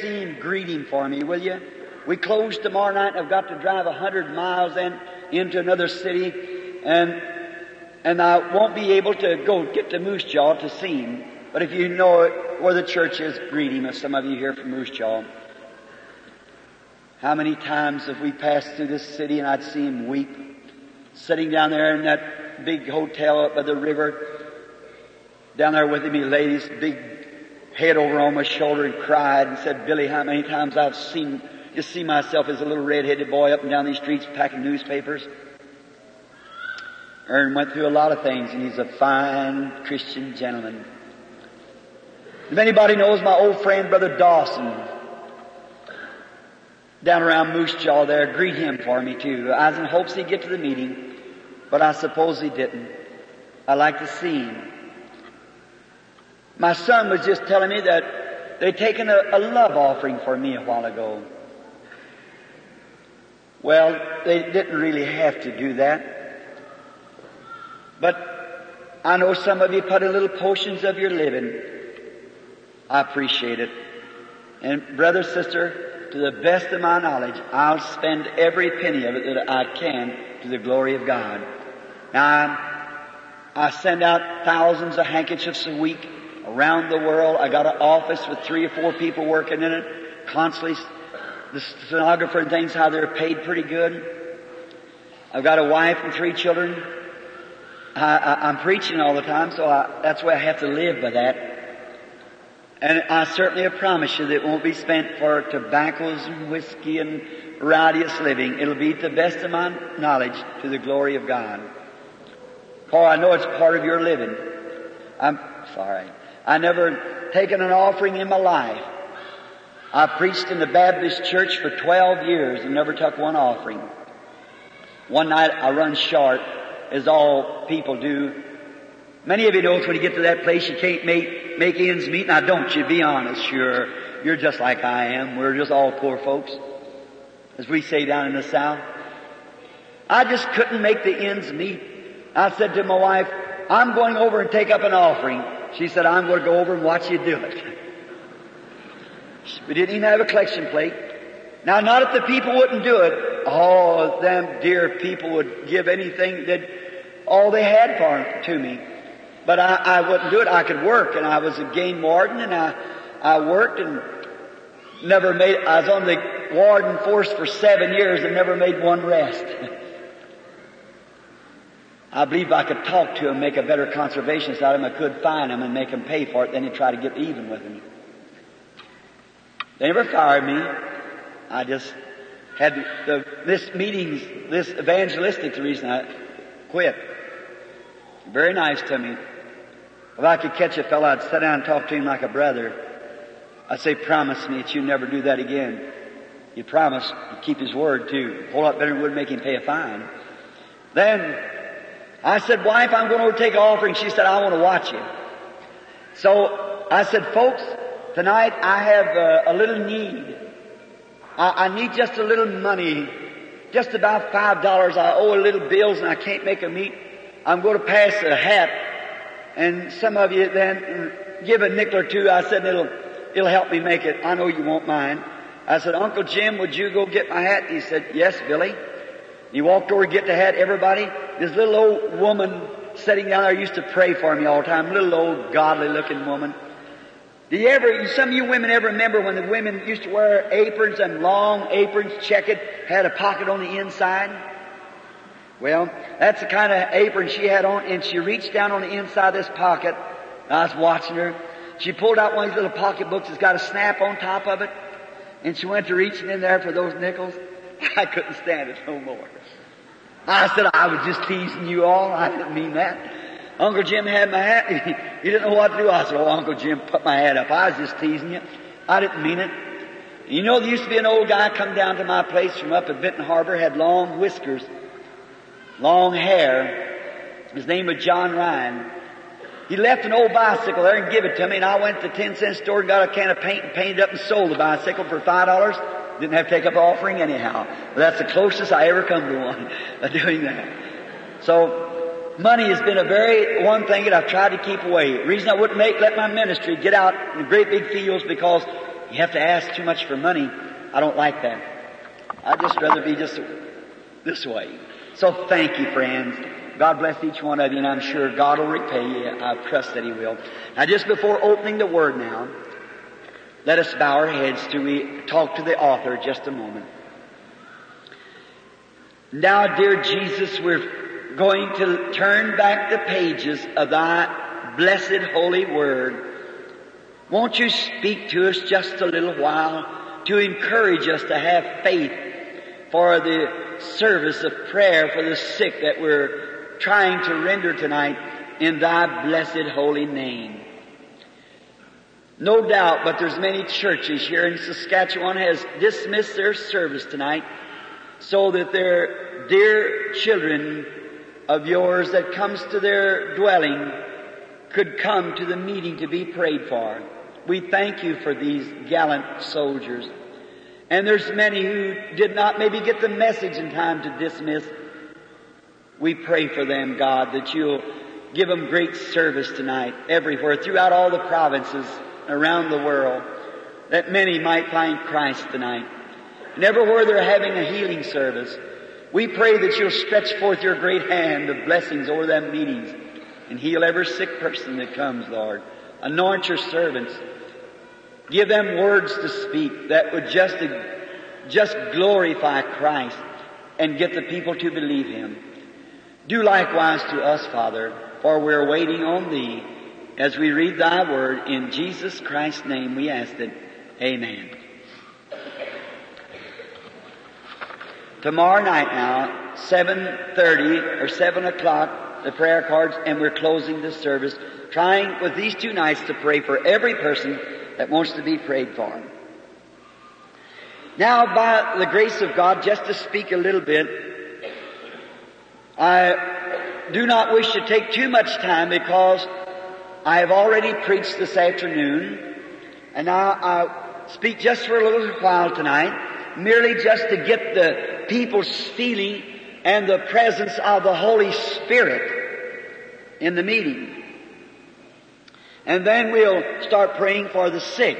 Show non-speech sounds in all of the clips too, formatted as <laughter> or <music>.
see him, greet him for me, will you? We close tomorrow night I've got to drive a hundred miles in, into another city and, and I won't be able to go get to Moose Jaw to see him. But if you know where the church is, greet him. If some of you here from Moose Jaw. How many times have we passed through this city and I'd see him weep, sitting down there in that big hotel up by the river, down there with him, he his big head over on my shoulder and cried and said, Billy, how many times I've seen, just see myself as a little red-headed boy up and down these streets packing newspapers. Ern went through a lot of things and he's a fine Christian gentleman. If anybody knows my old friend, Brother Dawson, down around Moose Jaw there, greet him for me too. I was in hopes he'd get to the meeting, but I suppose he didn't. I like to see him. My son was just telling me that they'd taken a, a love offering for me a while ago. Well, they didn't really have to do that. But I know some of you put in little portions of your living. I appreciate it. And brother, sister, to the best of my knowledge, I'll spend every penny of it that I can to the glory of God. Now, I send out thousands of handkerchiefs a week around the world. I got an office with three or four people working in it, constantly the stenographer and things, how they're paid pretty good. I've got a wife and three children. I, am preaching all the time, so I, that's why I have to live by that. And I certainly promise you that it won't be spent for tobaccos and whiskey and rowdious living. It'll be to the best of my knowledge to the glory of God. For I know it's part of your living. I'm sorry. I never taken an offering in my life. I preached in the Baptist church for 12 years and never took one offering. One night I run short, as all people do. Many of you know when you get to that place you can't make, make ends meet. Now don't you be honest, sure. You're just like I am. We're just all poor folks. As we say down in the South. I just couldn't make the ends meet. I said to my wife, I'm going over and take up an offering. She said, I'm going to go over and watch you do it. We didn't even have a collection plate. Now, not if the people wouldn't do it. Oh, them dear people would give anything that all they had for to me. But I, I wouldn't do it. I could work, and I was a game warden, and I, I worked and never made. I was on the warden force for seven years and never made one rest. <laughs> I believe I could talk to him, make a better conservationist out of him. I could find him and make him pay for it, then he'd try to get even with him. They never fired me. I just had the, this meetings, this evangelistic the reason I quit. Very nice to me. If I could catch a fellow, I'd sit down and talk to him like a brother. I'd say, promise me that you never do that again. You promise, you keep his word too. A whole lot better than would make him pay a fine. Then I said, wife, I'm going to take an offering. She said, I want to watch you. So I said, folks, tonight I have a, a little need. I, I, need just a little money. Just about five dollars. I owe a little bills and I can't make a meet. I'm going to pass a hat. And some of you then give a nickel or two. I said, it'll, it'll help me make it. I know you won't mind. I said, Uncle Jim, would you go get my hat? He said, yes, Billy. He walked over get the hat. Everybody, this little old woman sitting down there used to pray for me all the time. Little old godly looking woman. Do you ever, some of you women ever remember when the women used to wear aprons and long aprons, checkered, had a pocket on the inside? Well, that's the kind of apron she had on, and she reached down on the inside of this pocket. I was watching her. She pulled out one of these little pocketbooks that's got a snap on top of it, and she went to reaching in there for those nickels. <laughs> I couldn't stand it no more. I said, I was just teasing you all. I didn't mean that. Uncle Jim had my hat. <laughs> He didn't know what to do. I said, oh, Uncle Jim, put my hat up. I was just teasing you. I didn't mean it. You know, there used to be an old guy come down to my place from up at Benton Harbor, had long whiskers, long hair. His name was John Ryan. He left an old bicycle there and give it to me, and I went to the 10 cent store and got a can of paint and painted up and sold the bicycle for $5. Didn't have to take up the offering anyhow. But that's the closest I ever come to one <laughs> doing that. So money has been a very one thing that I've tried to keep away. The reason I wouldn't make let my ministry get out in the great big fields because you have to ask too much for money. I don't like that. I'd just rather be just this way. So thank you, friends. God bless each one of you, and I'm sure God will repay you. I trust that He will. Now, just before opening the Word now, let us bow our heads to we talk to the author just a moment. Now, dear Jesus, we're going to turn back the pages of Thy blessed holy Word. Won't you speak to us just a little while to encourage us to have faith for the service of prayer for the sick that we're trying to render tonight in Thy blessed holy name. No doubt, but there's many churches here in Saskatchewan has dismissed their service tonight so that their dear children of yours that comes to their dwelling could come to the meeting to be prayed for. We thank you for these gallant soldiers. And there's many who did not maybe get the message in time to dismiss. We pray for them, God, that you'll give them great service tonight everywhere, throughout all the provinces around the world, that many might find Christ tonight. And everywhere they're having a healing service, we pray that you'll stretch forth your great hand of blessings over them meetings and heal every sick person that comes, Lord. Anoint your servants. Give them words to speak that would just, just glorify Christ and get the people to believe Him. Do likewise to us, Father, for we're waiting on Thee as we read Thy Word. In Jesus Christ's name we ask it. Amen. Tomorrow night now, 7.30 or 7 o'clock, the prayer cards, and we're closing the service, trying with these two nights to pray for every person that wants to be prayed for. Now, by the grace of God, just to speak a little bit, I do not wish to take too much time because I have already preached this afternoon, and now I speak just for a little while tonight, merely just to get the people's feeling and the presence of the Holy Spirit in the meeting. And then we'll start praying for the sick.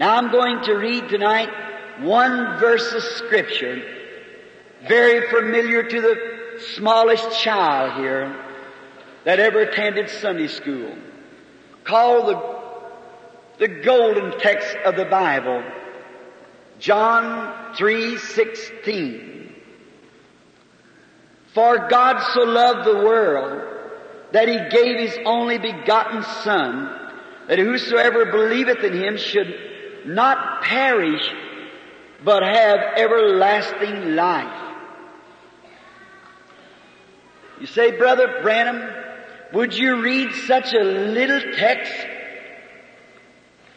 Now I'm going to read tonight one verse of scripture, very familiar to the smallest child here that ever attended Sunday school, called the, the golden text of the Bible, John 3:16. For God so loved the world that he gave his only begotten Son, that whosoever believeth in him should not perish, but have everlasting life. You say, Brother Branham, would you read such a little text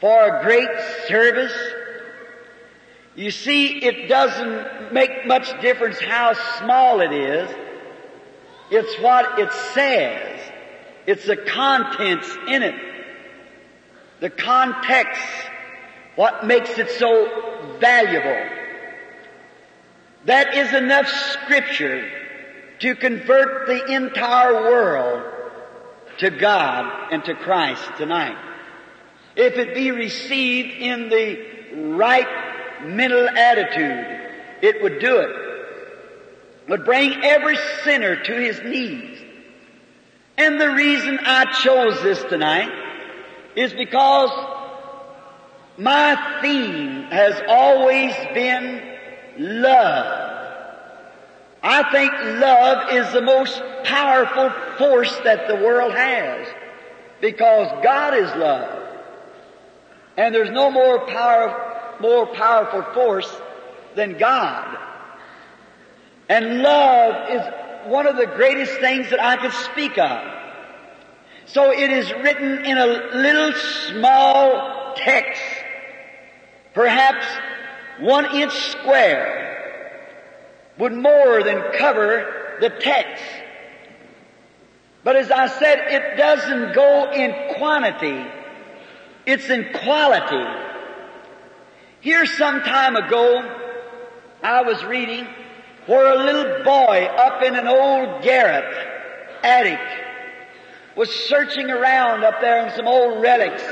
for a great service? You see, it doesn't make much difference how small it is. It's what it says. It's the contents in it. The context. What makes it so valuable. That is enough scripture to convert the entire world to God and to Christ tonight. If it be received in the right mental attitude, it would do it. Would bring every sinner to his knees. And the reason I chose this tonight is because my theme has always been love. I think love is the most powerful force that the world has because God is love. And there's no more power, more powerful force than God. And love is one of the greatest things that I could speak of. So it is written in a little small text, perhaps one inch square, would more than cover the text. But as I said, it doesn't go in quantity. It's in quality. Here some time ago, I was reading where a little boy up in an old garret attic was searching around up there in some old relics.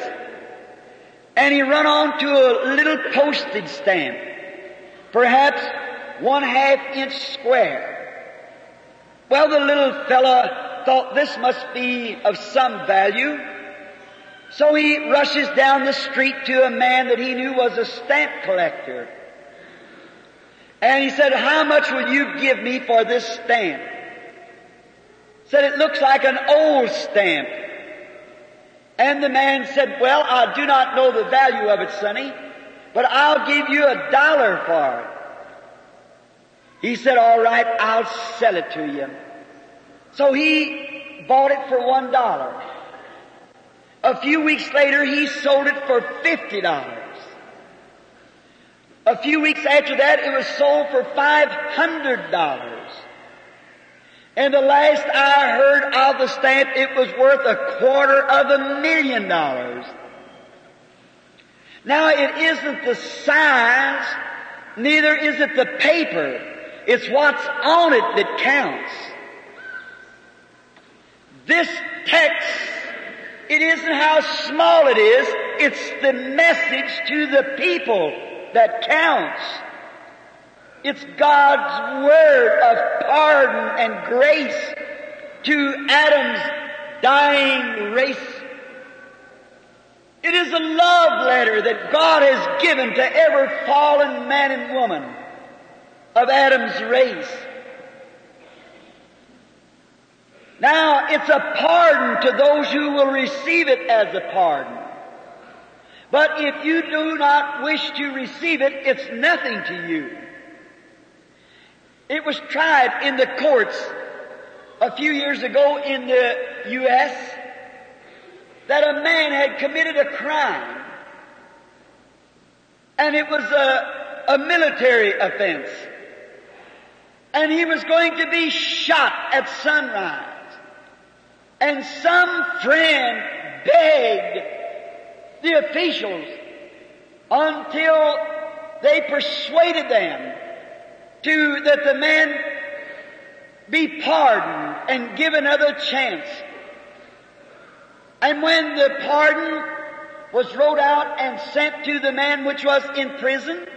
and he run onto a little postage stamp, perhaps one half inch square. Well, the little fella thought this must be of some value, so he rushes down the street to a man that he knew was a stamp collector. And he said, how much will you give me for this stamp? Said, it looks like an old stamp. And the man said, well, I do not know the value of it, sonny, but I'll give you a dollar for it. He said, all right, I'll sell it to you. So he bought it for one dollar. A few weeks later, he sold it for fifty dollars. A few weeks after that, it was sold for five hundred dollars. And the last I heard of the stamp, it was worth a quarter of a million dollars. Now it isn't the size, neither is it the paper. It's what's on it that counts. This text, it isn't how small it is, it's the message to the people that counts. It's God's word of pardon and grace to Adam's dying race. It is a love letter that God has given to every fallen man and woman of Adam's race. Now, it's a pardon to those who will receive it as a pardon. But if you do not wish to receive it, it's nothing to you. It was tried in the courts a few years ago in the U.S. that a man had committed a crime. And it was a, a military offense. And he was going to be shot at sunrise. And some friend begged the officials until they persuaded them to that the man be pardoned and give another chance. And when the pardon was wrote out and sent to the man which was in prison,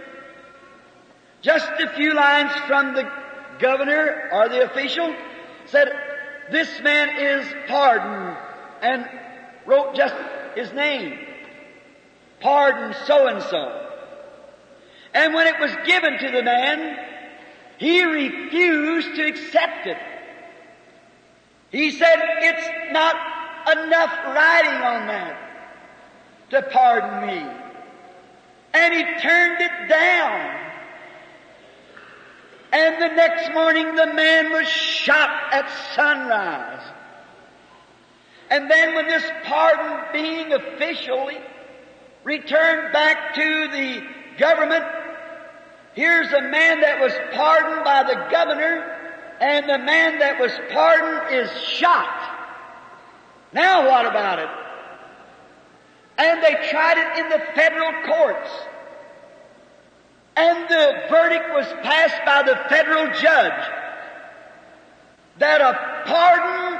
just a few lines from the governor or the official said, this man is pardoned and wrote just his name. Pardon so and so. And when it was given to the man, he refused to accept it. He said, it's not enough writing on that to pardon me. And he turned it down. And the next morning the man was shot at sunrise. And then when this pardon being officially returned back to the government, here's a man that was pardoned by the governor, and the man that was pardoned is shot. Now what about it? And they tried it in the federal courts. And the verdict was passed by the federal judge that a pardon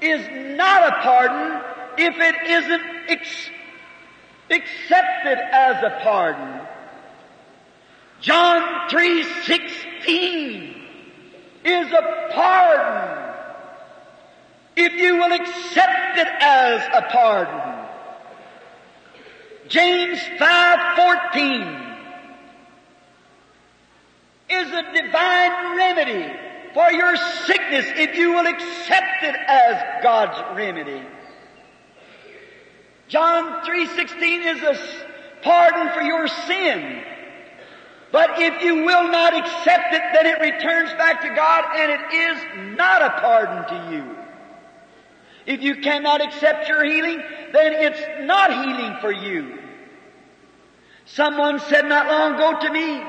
is not a pardon if it isn't ex- accepted as a pardon. John 3:16 is a pardon if you will accept it as a pardon. James 5:14 is a divine remedy for your sickness if you will accept it as God's remedy. John 3:16 is a pardon for your sin. But if you will not accept it, then it returns back to God and it is not a pardon to you. If you cannot accept your healing, then it's not healing for you. Someone said not long ago to me,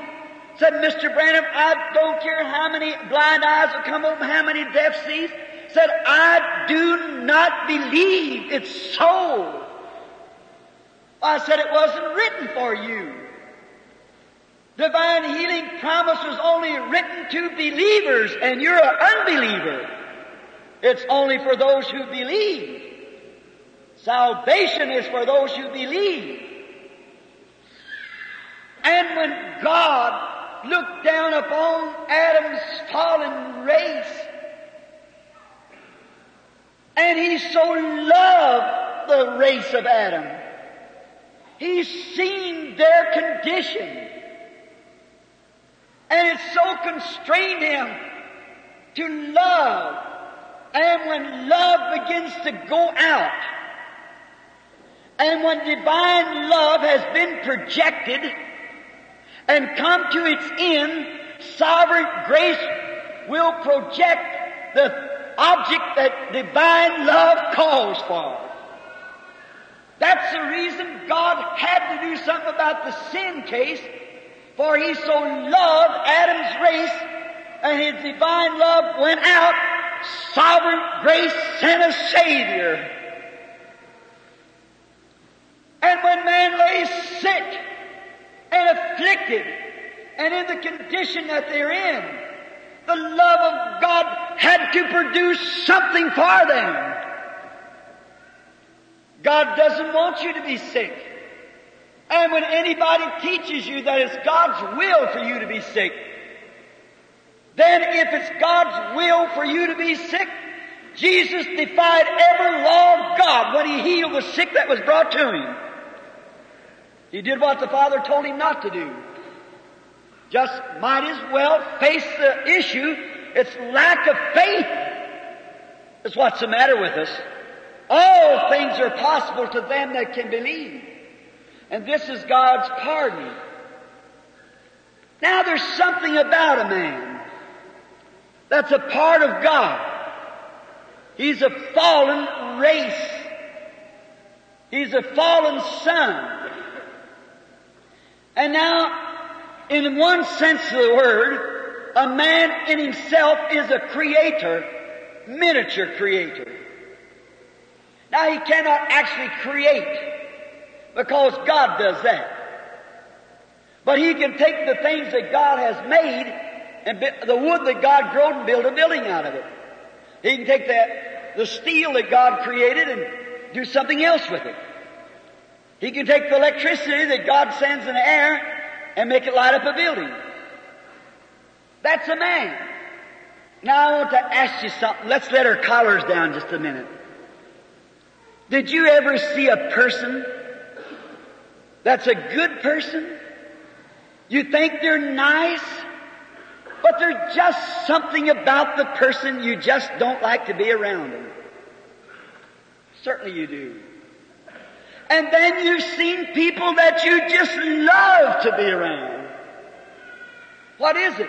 said, Mr. Branham, I don't care how many blind eyes will come open, how many deaf sees. Said, I do not believe it's so. I said it wasn't written for you. Divine healing promise was only written to believers, and you're an unbeliever. It's only for those who believe. Salvation is for those who believe. And when God looked down upon Adam's fallen race, and He so loved the race of Adam, He's seen their condition. And it so constrained Him to love. And when love begins to go out, and when divine love has been projected and come to its end, sovereign grace will project the object that divine love calls for. That's the reason God had to do something about the sin case, for He so loved Adam's race, and His divine love went out. Sovereign grace sent a Savior. And when man lay sick and afflicted and in the condition that they're in, the love of God had to produce something for them. God doesn't want you to be sick. And when anybody teaches you that it's God's will for you to be sick, then if it's God's will for you to be sick, Jesus defied every law of God when He healed the sick that was brought to Him. He did what the Father told him not to do. Just might as well face the issue. It's lack of faith is what's the matter with us. All things are possible to them that can believe. And this is God's pardon. Now there's something about a man that's a part of God. He's a fallen race. He's a fallen son. And now, in one sense of the word, a man in himself is a creator, miniature creator. Now he cannot actually create because God does that. But he can take the things that God has made and the wood that God growed and build a building out of it. He can take that, the steel that God created and do something else with it. He can take the electricity that God sends in the air and make it light up a building. That's a man. Now I want to ask you something. Let's let our collars down just a minute. Did you ever see a person that's a good person? You think they're nice, but there's just something about the person you just don't like to be around them. Certainly you do. And then you've seen people that you just love to be around. What is it?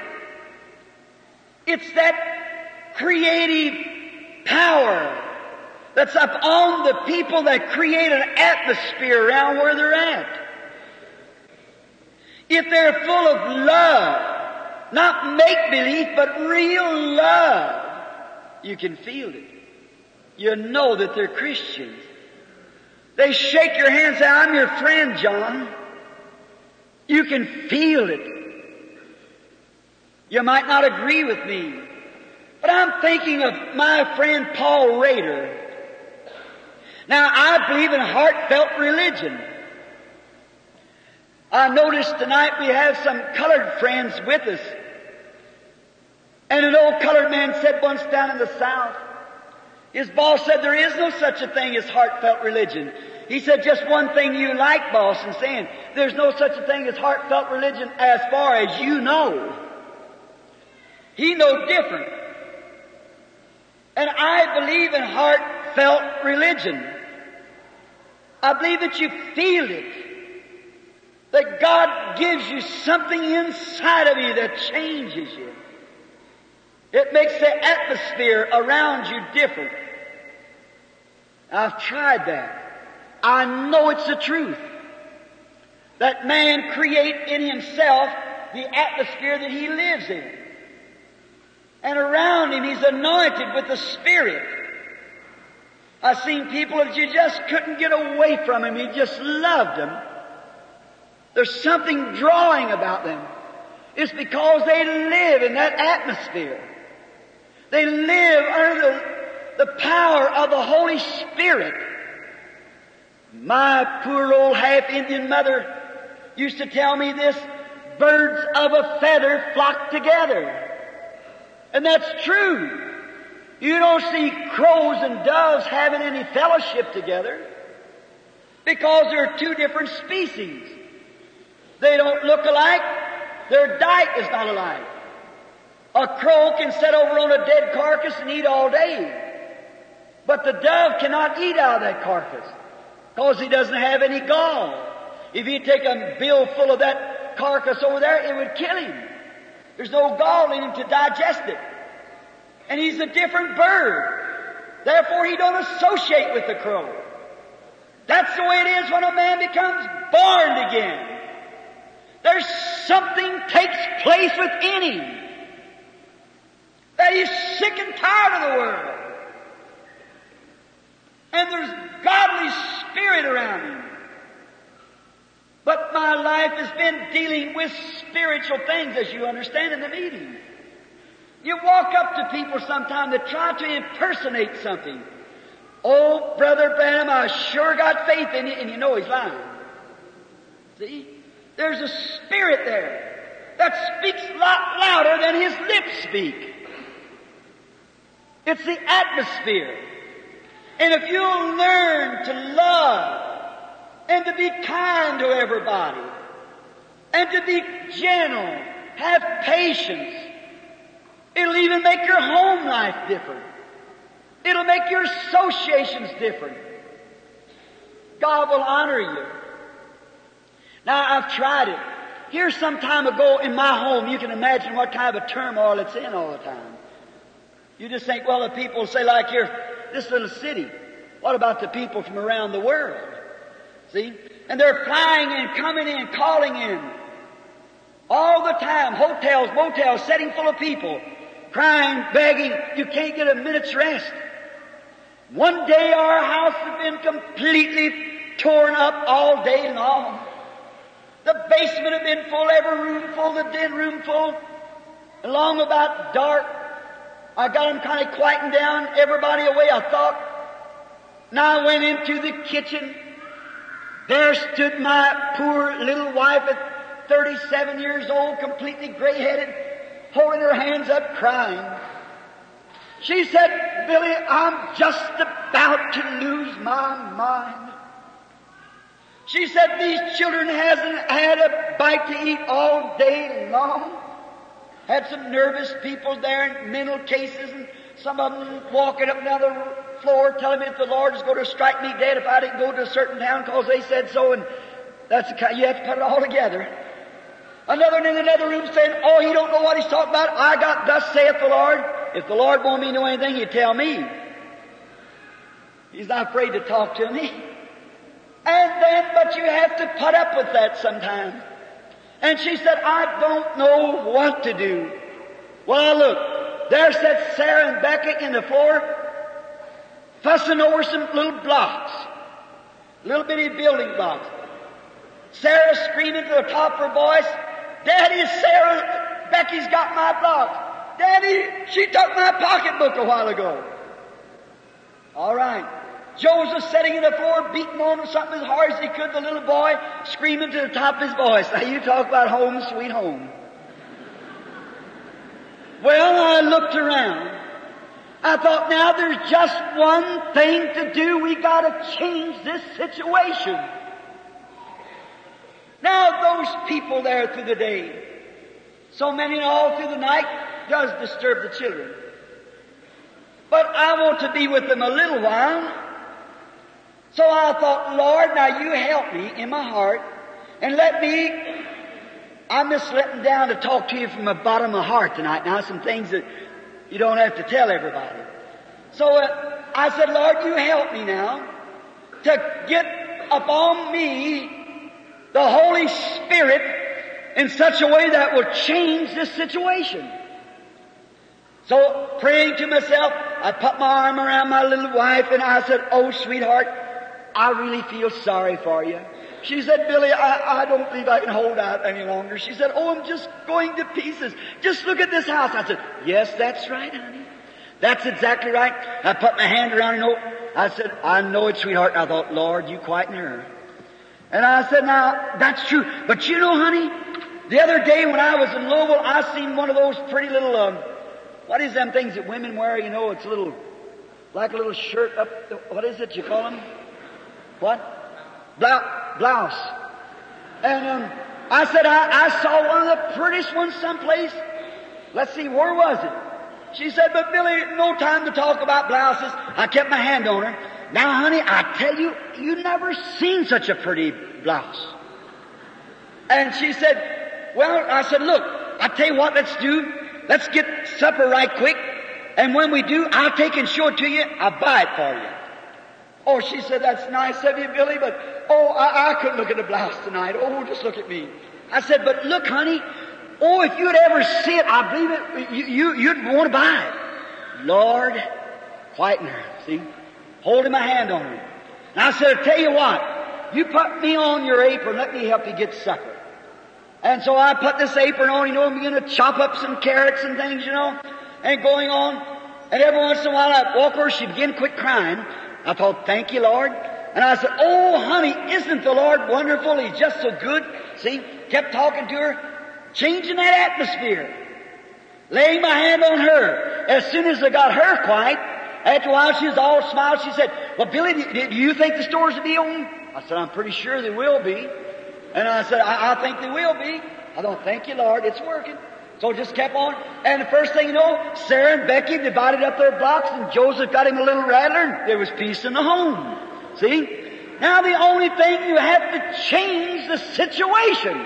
It's that creative power that's up on the people that create an atmosphere around where they're at. If they're full of love, not make believe, but real love, you can feel it. You know that they're Christians. They shake your hand and say, I'm your friend, John. You can feel it. You might not agree with me, but I'm thinking of my friend Paul Rader. Now, I believe in heartfelt religion. I noticed tonight we have some colored friends with us. And an old colored man said once down in the South, his boss said there is no such a thing as heartfelt religion. He said just one thing you like, boss, and saying there's no such a thing as heartfelt religion as far as you know. He knows different. And I believe in heartfelt religion. I believe that you feel it. That God gives you something inside of you that changes you. It makes the atmosphere around you different. I've tried that. I know it's the truth. That man create in himself the atmosphere that he lives in. And around him he's anointed with the Spirit. I've seen people that you just couldn't get away from him. You just loved them. There's something drawing about them. It's because they live in that atmosphere. They live under the, the power of the Holy Spirit. My poor old half Indian mother used to tell me this, birds of a feather flock together. And that's true. You don't see crows and doves having any fellowship together because they're two different species. They don't look alike. Their diet is not alike. A crow can sit over on a dead carcass and eat all day. But the dove cannot eat out of that carcass because he doesn't have any gall. If you take a bill full of that carcass over there, it would kill him. There's no gall in him to digest it. And he's a different bird. Therefore, he don't associate with the crow. That's the way it is when a man becomes born again. There's something takes place within him that he's sick and tired of the world. And there's godly spirit around him. But my life has been dealing with spiritual things, as you understand in the meeting. You walk up to people sometime that try to impersonate something. Oh, Brother Branham, I sure got faith in you, and you know he's lying. See? There's a spirit there that speaks a lot louder than his lips speak. It's the atmosphere. And if you'll learn to love and to be kind to everybody and to be gentle, have patience, it'll even make your home life different. It'll make your associations different. God will honor you. Now I've tried it. Here some time ago in my home, you can imagine what kind of a turmoil it's in all the time. You just think, well, the people say like here, this little city. What about the people from around the world? See? And they're flying in, coming in, calling in. All the time, hotels, motels, setting full of people, crying, begging, you can't get a minute's rest. One day our house has been completely torn up all day long. The basement had been full, every room full, the den room full. Along about dark, I got them kind of quieting down, everybody away, I thought. Now I went into the kitchen. There stood my poor little wife at 37 years old, completely gray-headed, holding her hands up, crying. She said, Billy, I'm just about to lose my mind. She said, these children hasn't had a bite to eat all day long. Had some nervous people there and mental cases and some of them walking up another floor telling me that the Lord is going to strike me dead if I didn't go to a certain town because they said so and that's the kind, you have to put it all together. Another in another room saying, oh, he don't know what he's talking about. I got thus saith the Lord. If the Lord wanted me to know anything, he'd tell me. He's not afraid to talk to me. And then, but you have to put up with that sometimes. And she said, I don't know what to do. Well, look, there sat Sarah and Becca in the floor, fussing over some little blocks, little bitty building blocks. Sarah screaming to the top of her voice, Daddy, Sarah, Becky's got my blocks. Daddy, she took my pocketbook a while ago. All right. Joseph sitting in the floor, beating on something as hard as he could, the little boy screaming to the top of his voice. Now you talk about home, sweet home. Well, I looked around. I thought, now there's just one thing to do. We gotta change this situation. Now those people there through the day, so many and all through the night, does disturb the children. But I want to be with them a little while. So I thought, Lord, now you help me in my heart and let me, I'm just letting down to talk to you from the bottom of my heart tonight. Now some things that you don't have to tell everybody. So uh, I said, Lord, you help me now to get upon me the Holy Spirit in such a way that will change this situation. So praying to myself, I put my arm around my little wife and I said, Oh sweetheart, I really feel sorry for you. She said, Billy, I, I don't believe I can hold out any longer. She said, Oh, I'm just going to pieces. Just look at this house. I said, Yes, that's right, honey. That's exactly right. I put my hand around her. I said, I know it, sweetheart. And I thought, Lord, you quieten her. And I said, now, that's true. But you know, honey, the other day when I was in Louisville, I seen one of those pretty little, um, what is them things that women wear? You know, it's a little, like a little shirt up, what is it you call them? What? Blou- blouse. And, um, I said, I, I saw one of the prettiest ones someplace. Let's see, where was it? She said, but Billy, no time to talk about blouses. I kept my hand on her. Now, honey, I tell you, you never seen such a pretty blouse. And she said, well, I said, look, I tell you what, let's do. Let's get supper right quick. And when we do, I'll take and show it to you. I'll buy it for you. Oh, she said, that's nice of you, Billy, but oh, I, I couldn't look at the blouse tonight. Oh, just look at me. I said, but look, honey, oh, if you'd ever see it, I believe it, you, you, you'd want to buy it. Lord, quieten her, see? Holding my hand on her. And I said, I tell you what, you put me on your apron, let me help you get supper. And so I put this apron on, you know, and going to chop up some carrots and things, you know, and going on. And every once in a while I'd walk her, she'd begin to quit crying. I thought, thank you, Lord. And I said, oh, honey, isn't the Lord wonderful? He's just so good. See, kept talking to her, changing that atmosphere. Laying my hand on her. As soon as I got her quiet, after a while she was all smiles. She said, well, Billy, do, you think the stores will be open? I said, I'm pretty sure they will be. And I said, I, I think they will be. I don't thank you, Lord. It's working. So just kept on. And the first thing you know, Sarah and Becky divided up their blocks and Joseph got him a little rattler and there was peace in the home. See? Now the only thing you have to change the situation.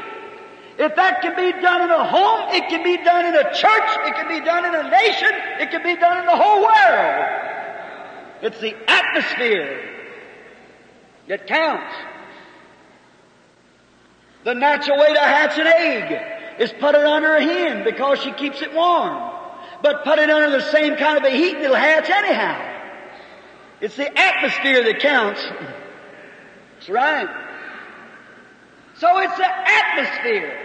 If that can be done in a home, it can be done in a church, it can be done in a nation, it can be done in the whole world. It's the atmosphere that counts. The natural way to hatch an egg is put it under a hen because she keeps it warm. But put it under the same kind of a heat and it'll hatch anyhow. It's the atmosphere that counts. That's right. So it's the atmosphere.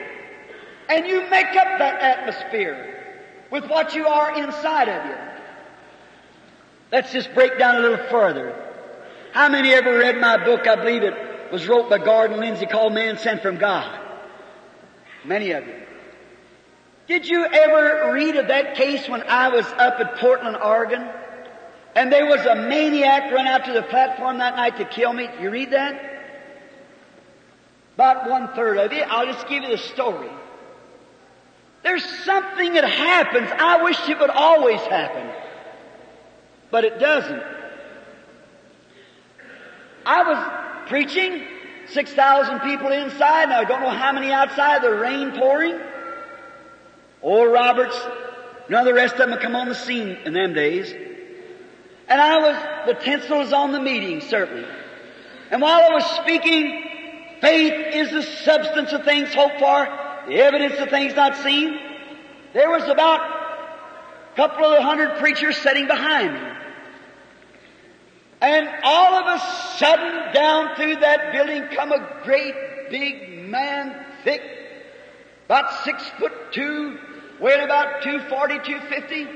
And you make up that atmosphere with what you are inside of you. Let's just break down a little further. How many ever read my book? I believe it was wrote by Gordon Lindsay called Man Sent from God. Many of you. Did you ever read of that case when I was up at Portland, Oregon? And there was a maniac run out to the platform that night to kill me. You read that? About one third of it. I'll just give you the story. There's something that happens. I wish it would always happen. But it doesn't. I was preaching, 6,000 people inside, and I don't know how many outside, the rain pouring. Oral Roberts, none of the rest of them had come on the scene in them days. And I was, the tinsel was on the meeting, certainly. And while I was speaking, faith is the substance of things hoped for, the evidence of things not seen. There was about a couple of hundred preachers sitting behind me. And all of a sudden, down through that building come a great big man, thick, about six foot two, weighing about 240, 250,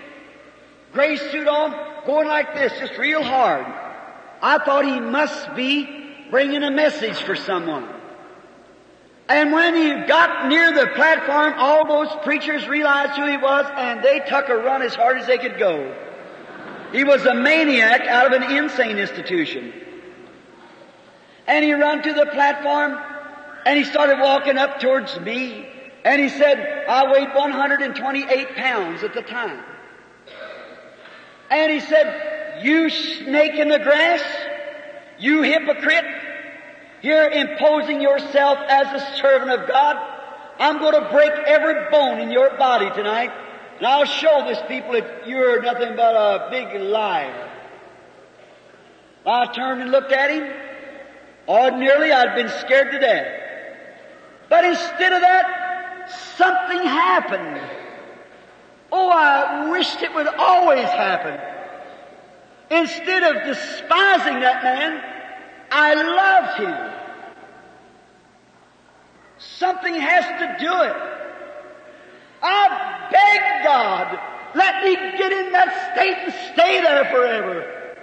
gray suit on, going like this, just real hard. I thought he must be bringing a message for someone. And when he got near the platform, all those preachers realized who he was, and they took a run as hard as they could go. He was a maniac out of an insane institution. And he ran to the platform, and he started walking up towards me, and he said, I weighed 128 pounds at the time. And he said, you snake in the grass, you hypocrite, you're imposing yourself as a servant of God. I'm going to break every bone in your body tonight. And I'll show this people that you're nothing but a big liar. I turned and looked at him. Ordinarily, I'd been scared to death. But instead of that, something happened. Oh, I wished it would always happen. Instead of despising that man, I loved him. Something has to do it. I beg God, let me get in that state and stay there forever.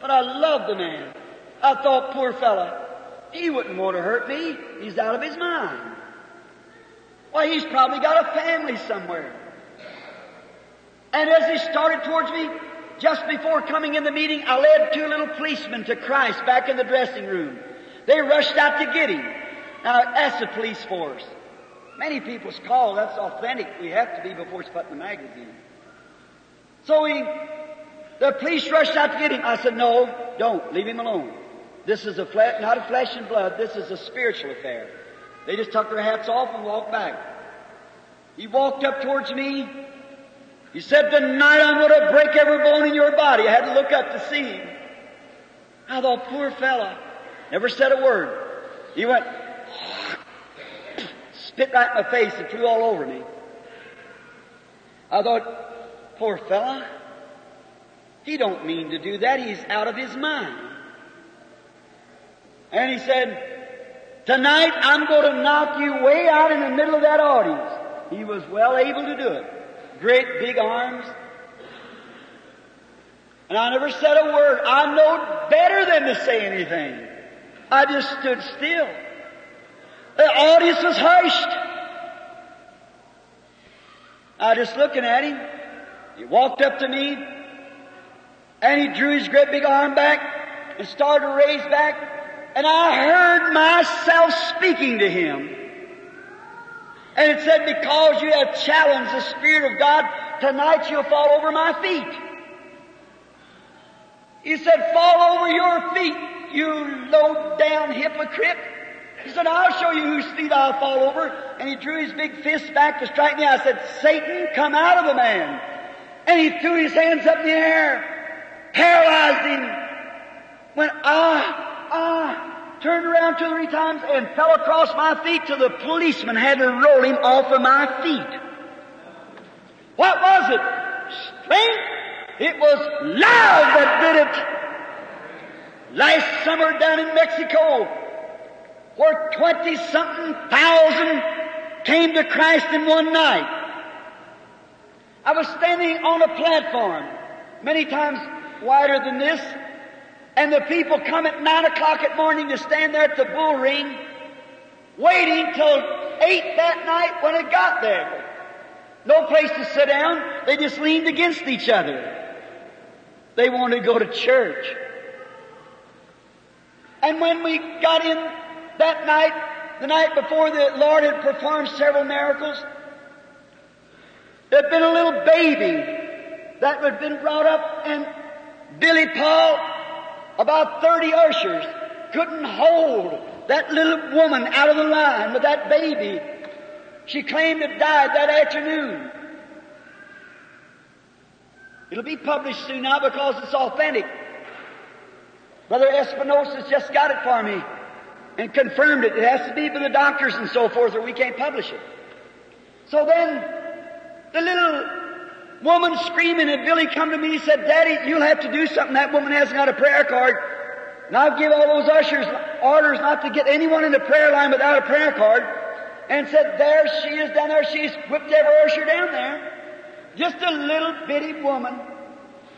But I loved the man. I thought, poor fella, He wouldn't want to hurt me. He's out of his mind. Why, he's probably got a family somewhere. And as he started towards me, just before coming in the meeting, I led two little policemen to Christ back in the dressing room. They rushed out to get him. Now, that's the police force. Many people's call, that's authentic. We have to be before it's put in the magazine. So he, the police rushed out to get him. I said, no, don't. Leave him alone. This is a flesh, not a flesh and blood. This is a spiritual affair. They just took their hats off and walked back. He walked up towards me. He said, tonight I'm going to break every bone in your body. I had to look up to see him. I thought, poor fella. Never said a word. He went, spit right in my face and flew all over me. I thought, poor fella. He don't mean to do that. He's out of his mind. And he said, tonight I'm going to knock you way out in the middle of that audience. He was well able to do it. Great big arms. And I never said a word. I know better than to say anything. I just stood still. The audience was hushed. I was just looking at him. He walked up to me and he drew his great big arm back and started to raise back and I heard myself speaking to him. And it said, because you have challenged the Spirit of God, tonight you'll fall over my feet. He said, fall over your feet, you low down hypocrite. He said, I'll show you whose feet I'll fall over. And he drew his big fist back to strike me. I said, Satan, come out of the man. And he threw his hands up in the air, paralyzed him. When ah, ah, turned around two or three times and fell across my feet till the policeman had to roll him off of my feet. What was it? Strength? It was love that did it. Last summer down in Mexico, where twenty something thousand came to Christ in one night. I was standing on a platform, many times wider than this, and the people come at nine o'clock at morning to stand there at the bull ring, waiting till eight that night when it got there. No place to sit down. They just leaned against each other. They wanted to go to church. And when we got in that night, the night before the Lord had performed several miracles, there had been a little baby that had been brought up and Billy Paul, about 30 ushers, couldn't hold that little woman out of the line with that baby. She claimed to died that afternoon. It'll be published soon now because it's authentic. Brother Espinosa's just got it for me and confirmed it. It has to be by the doctors and so forth or we can't publish it. So then, the little woman screaming and Billy come to me and said, Daddy, you'll have to do something. That woman hasn't got a prayer card. And I'll give all those ushers orders not to get anyone in the prayer line without a prayer card. And said, there she is down there. She's whipped every usher down there. Just a little bitty woman.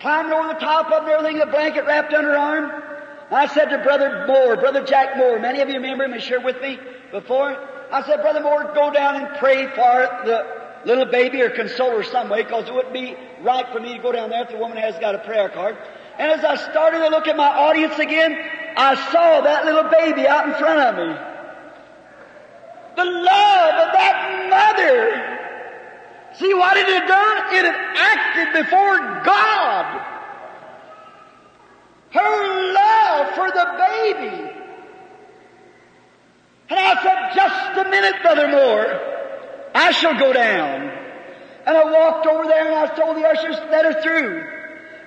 Climbing over the top of everything, a blanket wrapped under her arm. I said to Brother Moore, Brother Jack Moore, many of you remember him, he's sure with me before. I said, Brother Moore, go down and pray for the little baby or console her some way, because it wouldn't be right for me to go down there if the woman has got a prayer card. And as I started to look at my audience again, I saw that little baby out in front of me. The love of that mother. See what it had done? It had acted before God. Her love for the baby. And I said, just a minute, Brother Moore. I shall go down. And I walked over there and I told the ushers, let her through.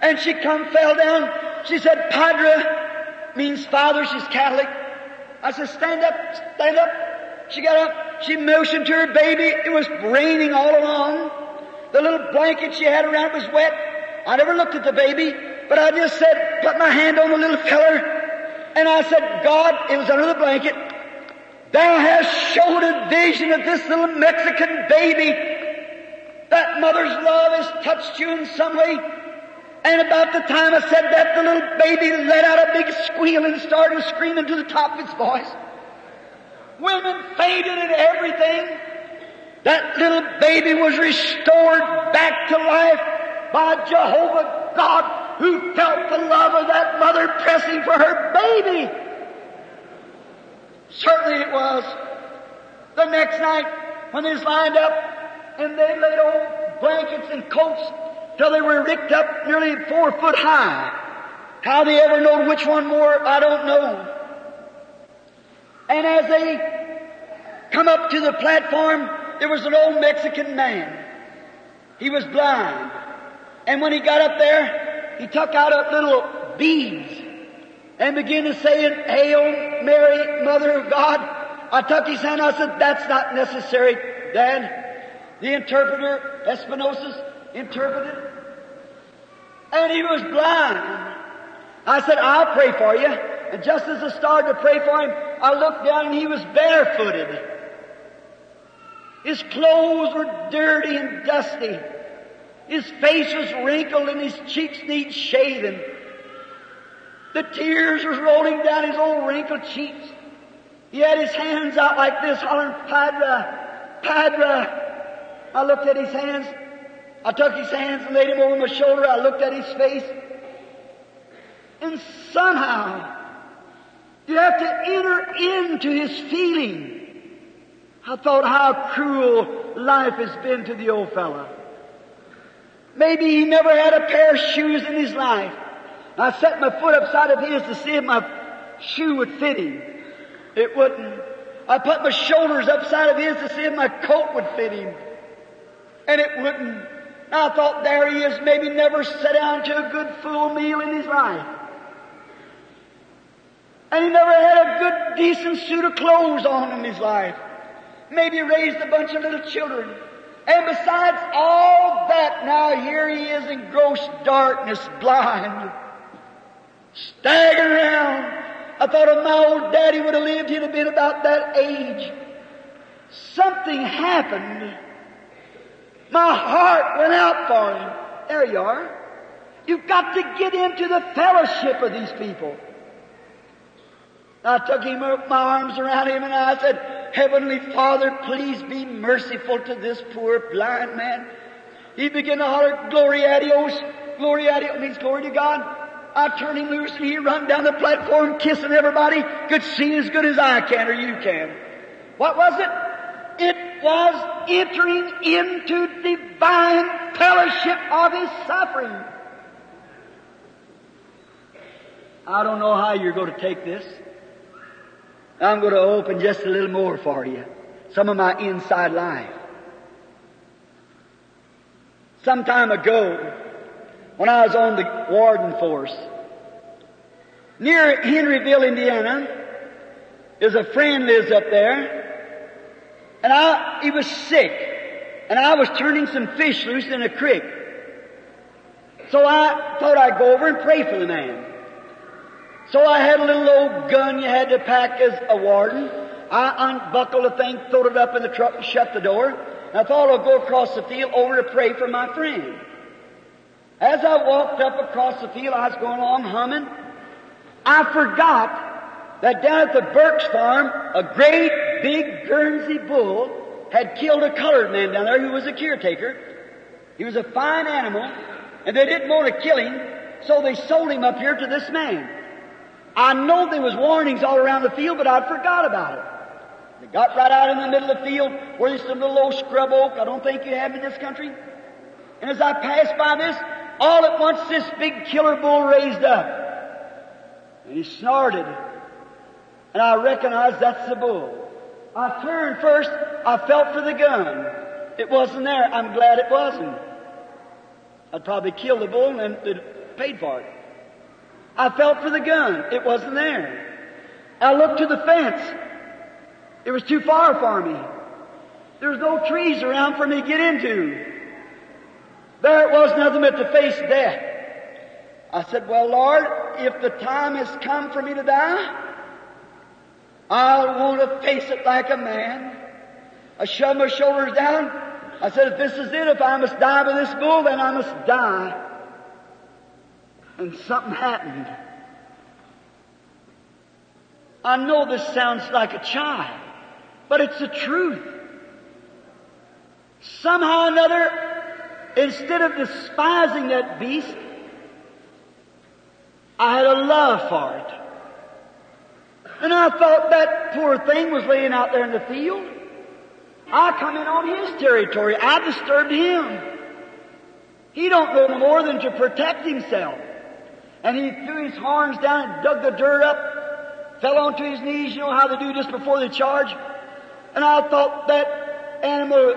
And she come, fell down. She said, Padre means father. She's Catholic. I said, stand up, stand up. She got up. She motioned to her baby. It was raining all along. The little blanket she had around was wet. I never looked at the baby, but I just said, put my hand on the little feller, and I said, God, it was under the blanket. Thou hast showed a vision of this little Mexican baby. That mother's love has touched you in some way. And about the time I said that, the little baby let out a big squeal and started screaming to the top of its voice. Women fainted and everything. That little baby was restored back to life by Jehovah God who felt the love of that mother pressing for her baby. Certainly it was. The next night, when they was lined up and they laid old blankets and coats till they were ricked up nearly four foot high. How they ever know which one more, I don't know. And as they come up to the platform, there was an old Mexican man. He was blind. And when he got up there, he took out a little beads and began to say, Hail Mary, Mother of God. I took his hand, I said, that's not necessary, Dad. The interpreter, Espinosa's interpreted. And he was blind. I said, I'll pray for you. And just as I started to pray for him, I looked down and he was barefooted. His clothes were dirty and dusty. His face was wrinkled and his cheeks need shaving. The tears was rolling down his old wrinkled cheeks. He had his hands out like this, hollering, Padre, Padre. I looked at his hands. I took his hands and laid him over my shoulder. I looked at his face. And somehow, you have to enter into his feeling. I thought how cruel life has been to the old fellow. Maybe he never had a pair of shoes in his life. I set my foot upside of his to see if my shoe would fit him. It wouldn't. I put my shoulders upside of his to see if my coat would fit him. And it wouldn't. I thought there he is, maybe never sat down to a good full meal in his life. And he never had a good decent suit of clothes on in his life. Maybe raised a bunch of little children. And besides all that, now here he is in gross darkness, blind, staggering around. I thought if my old daddy would have lived, he'd have been about that age. Something happened. My heart went out for him. There you are. You've got to get into the fellowship of these people. I took him up, my arms around him, and I said, Heavenly Father, please be merciful to this poor blind man. He began to holler, Glory adios, oh, Dios, Glory a Dios, means glory to God. I turned him loose and he run down the platform kissing everybody, could see as good as I can or you can. What was it? It was entering into divine fellowship of his suffering. I don't know how you're going to take this. I'm going to open just a little more for you. Some of my inside life. Some time ago, when I was on the warden force, near Henryville, Indiana, there's a friend lives up there, and I, he was sick, and I was turning some fish loose in a creek. So I thought I'd go over and pray for the man. So I had a little old gun you had to pack as a warden. I unbuckled the thing, throwed it up in the truck, and shut the door. And I thought I'd go across the field over to pray for my friend. As I walked up across the field, I was going along humming. I forgot that down at the Burks farm, a great big Guernsey bull had killed a colored man down there who was a caretaker. He was a fine animal, and they didn't want to kill him, so they sold him up here to this man. I know there was warnings all around the field, but I'd forgot about it. They got right out in the middle of the field where there's some little old scrub oak I don't think you have in this country. And as I passed by this, all at once this big killer bull raised up. And he snorted. And I recognized that's the bull. I turned first, I felt for the gun. It wasn't there. I'm glad it wasn't. I'd probably kill the bull and paid for it. I felt for the gun. It wasn't there. I looked to the fence. It was too far for me. There was no trees around for me to get into. There it was, nothing but to face death. I said, well, Lord, if the time has come for me to die, I want to face it like a man. I shoved my shoulders down. I said, if this is it, if I must die by this bull, then I must die. And something happened. I know this sounds like a child. But it's the truth. Somehow or another, instead of despising that beast, I had a love for it. And I thought that poor thing was laying out there in the field. I come in on his territory. I disturbed him. He don't know no more than to protect himself. And he threw his horns down and dug the dirt up, fell onto his knees, you know how they do just before they charge. And I thought that animal,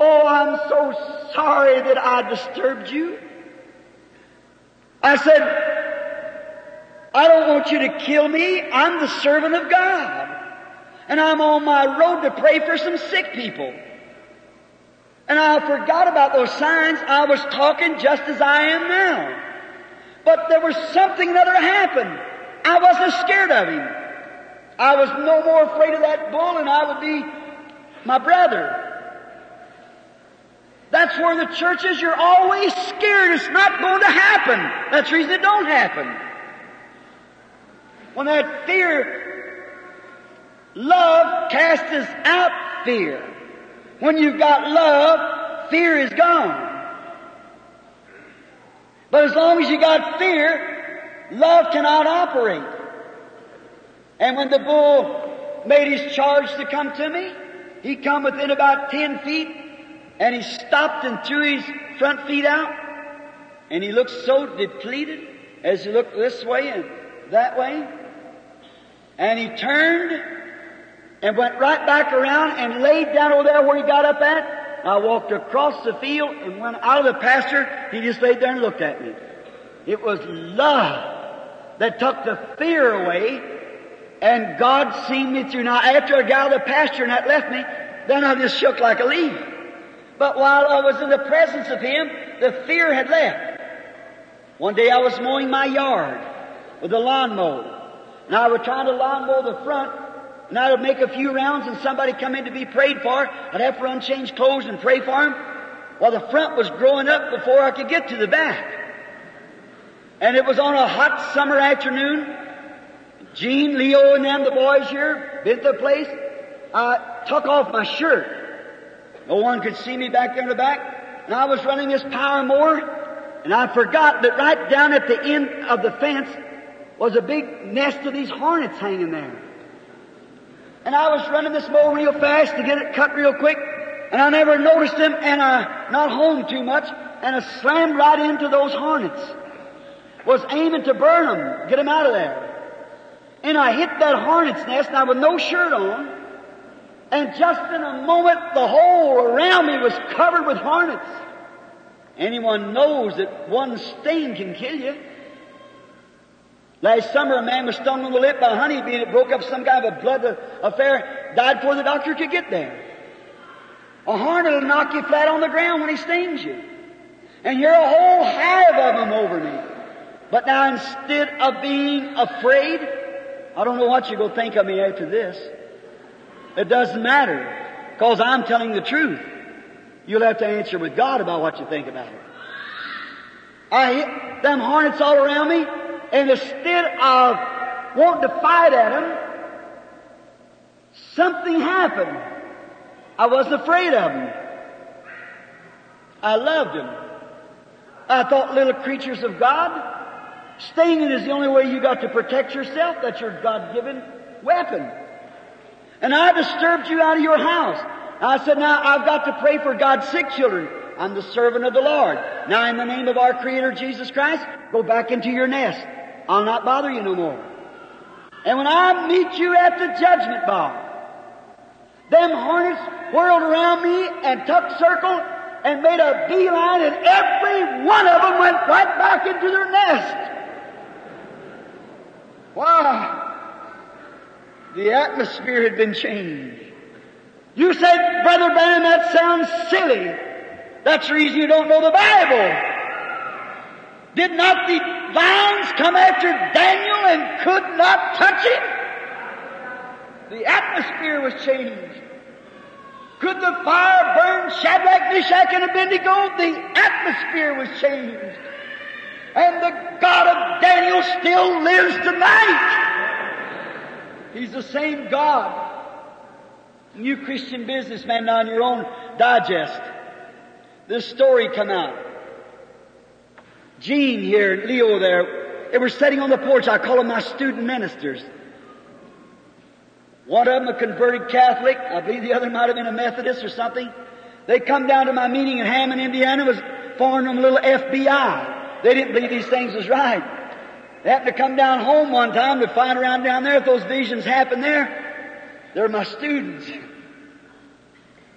oh, I'm so sorry that I disturbed you. I said, I don't want you to kill me. I'm the servant of God. And I'm on my road to pray for some sick people. And I forgot about those signs. I was talking just as I am now. But there was something that had happened. I wasn't scared of him. I was no more afraid of that bull than I would be my brother. That's where the church is. You're always scared. It's not going to happen. That's the reason it don't happen. When that fear, love casts out fear. When you've got love, fear is gone. But as long as you got fear, love cannot operate. And when the bull made his charge to come to me, he come within about ten feet, and he stopped and threw his front feet out, and he looked so depleted as he looked this way and that way, and he turned and went right back around and laid down over there where he got up at, I walked across the field and went out of the pasture. He just laid there and looked at me. It was love that took the fear away and God seen me through. Now after I got out of the pasture and that left me, then I just shook like a leaf. But while I was in the presence of Him, the fear had left. One day I was mowing my yard with a lawnmower. And I was trying to lawn mow the front and I would make a few rounds and somebody come in to be prayed for. I'd have to unchange clothes and pray for him. While the front was growing up before I could get to the back. And it was on a hot summer afternoon. Gene, Leo, and them, the boys here, been to the place. I took off my shirt. No one could see me back there in the back. And I was running this power mower. And I forgot that right down at the end of the fence was a big nest of these hornets hanging there. And I was running this mower real fast to get it cut real quick, and I never noticed them, and I not home too much, and I slammed right into those hornets. Was aiming to burn them, get them out of there. And I hit that hornet's nest, and I with no shirt on, and just in a moment, the whole around me was covered with hornets. Anyone knows that one sting can kill you. Last summer, a man was stung on the lip by a honeybee and it broke up some kind of a blood affair, died before the doctor could get there. A hornet will knock you flat on the ground when he stings you. And you're a whole hive of them over me. But now instead of being afraid, I don't know what you're going to think of me after this. It doesn't matter, because I'm telling the truth. You'll have to answer with God about what you think about it. I hit them hornets all around me, and instead of wanting to fight at him, something happened. I wasn't afraid of him. I loved him. I thought little creatures of God. Stinging is the only way you got to protect yourself. That's your God-given weapon. And I disturbed you out of your house. I said, now I've got to pray for God's sick children. I'm the servant of the Lord. Now in the name of our Creator Jesus Christ, go back into your nest. I'll not bother you no more. And when I meet you at the judgment bar, them hornets whirled around me and took circle and made a beeline and every one of them went right back into their nest. Wow. The atmosphere had been changed. You said, Brother Branham, that sounds silly. That's the reason you don't know the Bible. Did not the lions come after Daniel and could not touch him? The atmosphere was changed. Could the fire burn Shadrach, Meshach, and Abednego? The atmosphere was changed. And the God of Daniel still lives tonight. He's the same God. You Christian businessman on your own digest. This story come out. Gene here, Leo there, they were sitting on the porch. I call them my student ministers. One of them a converted Catholic. I believe the other might have been a Methodist or something. They come down to my meeting in Hammond, Indiana, was forming them a little FBI. They didn't believe these things was right. They happened to come down home one time to find around down there if those visions happened there. They're my students.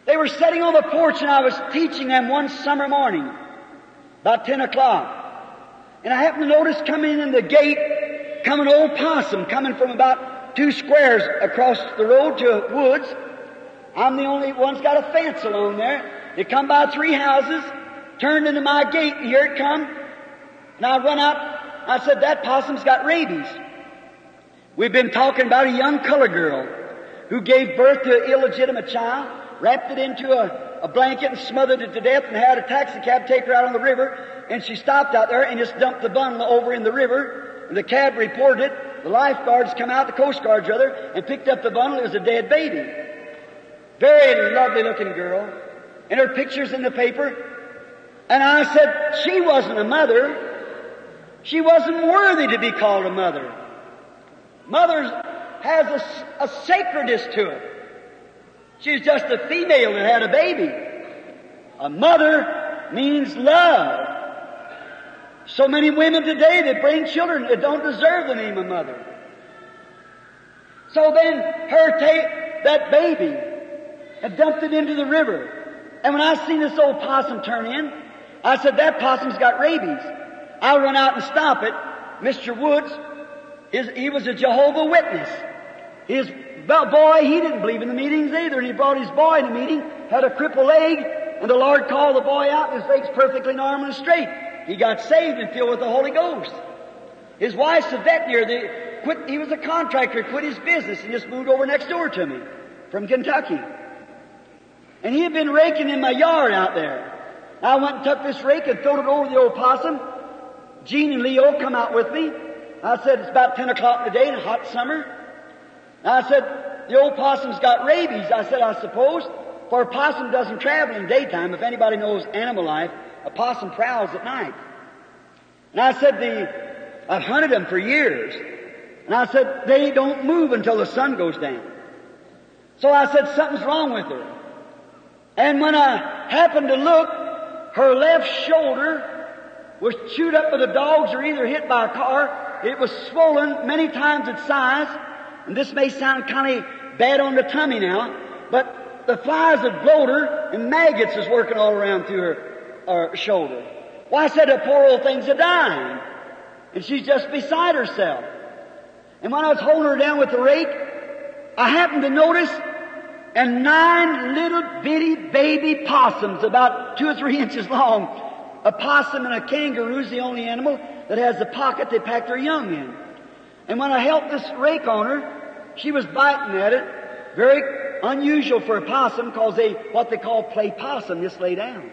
They were sitting on the porch and I was teaching them one summer morning, about 10 o'clock. And I happened to notice coming in the gate, come an old possum coming from about two squares across the road to woods. I'm the only one's got a fence along there. They come by three houses, turned into my gate, and here it come. And I run out. I said, that possum's got rabies. We've been talking about a young colored girl who gave birth to an illegitimate child, wrapped it into a, a blanket and smothered it to death and had a taxi cab take her out on the river. And she stopped out there and just dumped the bundle over in the river. And the cab reported it. The lifeguards come out, the Coast Guards rather, and picked up the bundle. It was a dead baby. Very lovely looking girl. And her picture's in the paper. And I said, she wasn't a mother. She wasn't worthy to be called a mother. Mother has a, a sacredness to it. She's just a female that had a baby. A mother means love. So many women today that bring children that don't deserve the name of mother. So then her take that baby and dumped it into the river. And when I seen this old possum turn in, I said, that possum's got rabies. I'll run out and stop it. Mr. Woods, his, he was a Jehovah Witness. His boy, he didn't believe in the meetings either, and he brought his boy in the meeting, had a crippled leg, and the Lord called the boy out, and his leg's perfectly normal and straight. He got saved and filled with the Holy Ghost. His wife's a. They quit, he was a contractor, quit his business, and just moved over next door to me from Kentucky. And he had been raking in my yard out there. I went and took this rake and threw it over the old possum. Gene and Leo come out with me. I said, it's about 10 o'clock today in a hot summer. I said, the old possum's got rabies. I said, I suppose, for a possum doesn't travel in daytime. If anybody knows animal life, a possum prowls at night. And I said, the, I've hunted them for years. And I said, they don't move until the sun goes down. So I said, something's wrong with her. And when I happened to look, her left shoulder was chewed up by the dogs or either hit by a car. It was swollen many times its size. And this may sound kind of bad on the tummy now, but the flies had blowed her and maggots is working all around through her, her shoulder. Why, I said the poor old thing's a dying. And she's just beside herself. And when I was holding her down with the rake, I happened to notice and nine little bitty baby possums about two or three <laughs> inches long. A possum and a kangaroo is the only animal that has the pocket they pack their young in. And when I helped this rake on her, she was biting at it. Very unusual for a possum because they, what they call play possum, just lay down.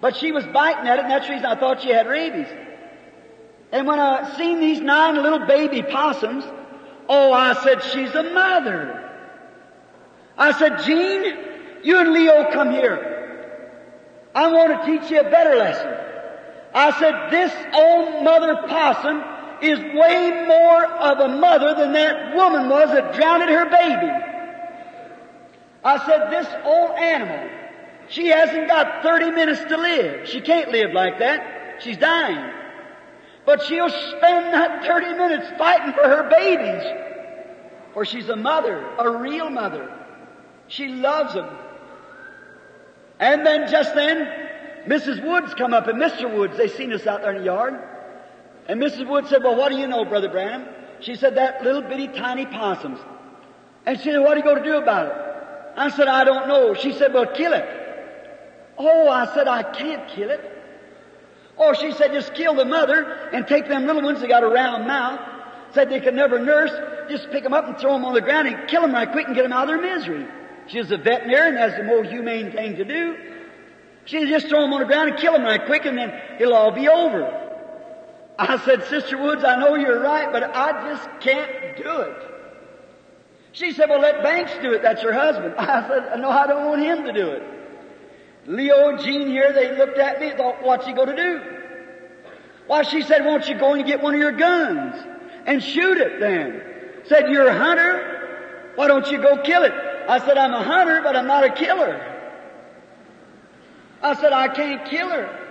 But she was biting at it and that's the reason I thought she had rabies. And when I seen these nine little baby possums, oh, I said, she's a mother. I said, Gene, you and Leo come here. I want to teach you a better lesson. I said, this old mother possum is way more of a mother than that woman was that drowned her baby. I said, this old animal, she hasn't got 30 minutes to live. She can't live like that. She's dying. But she'll spend that 30 minutes fighting for her babies. For she's a mother, a real mother. She loves them. And then just then, Mrs. Woods come up and Mr. Woods, they seen us out there in the yard. And Mrs. Wood said, well, what do you know, Brother Branham? She said, that little bitty tiny possums. And she said, what are you going to do about it? I said, I don't know. She said, well, kill it. Oh, I said, I can't kill it. Oh, she said, just kill the mother and take them little ones that got a round mouth. Said they could never nurse. Just pick them up and throw them on the ground and kill them right quick and get them out of their misery. She's a veterinarian, that's the more humane thing to do. She'd just throw them on the ground and kill them right quick and then it'll all be over. I said, Sister Woods, I know you're right, but I just can't do it. She said, well, let Banks do it. That's her husband. <laughs> I said, no, I don't want him to do it. Leo and Gene here, they looked at me and thought, what's he going to do? Why, she said, won't you go and get one of your guns and shoot it then? Said, you're a hunter. Why don't you go kill it? I said, I'm a hunter, but I'm not a killer. I said, I can't kill her.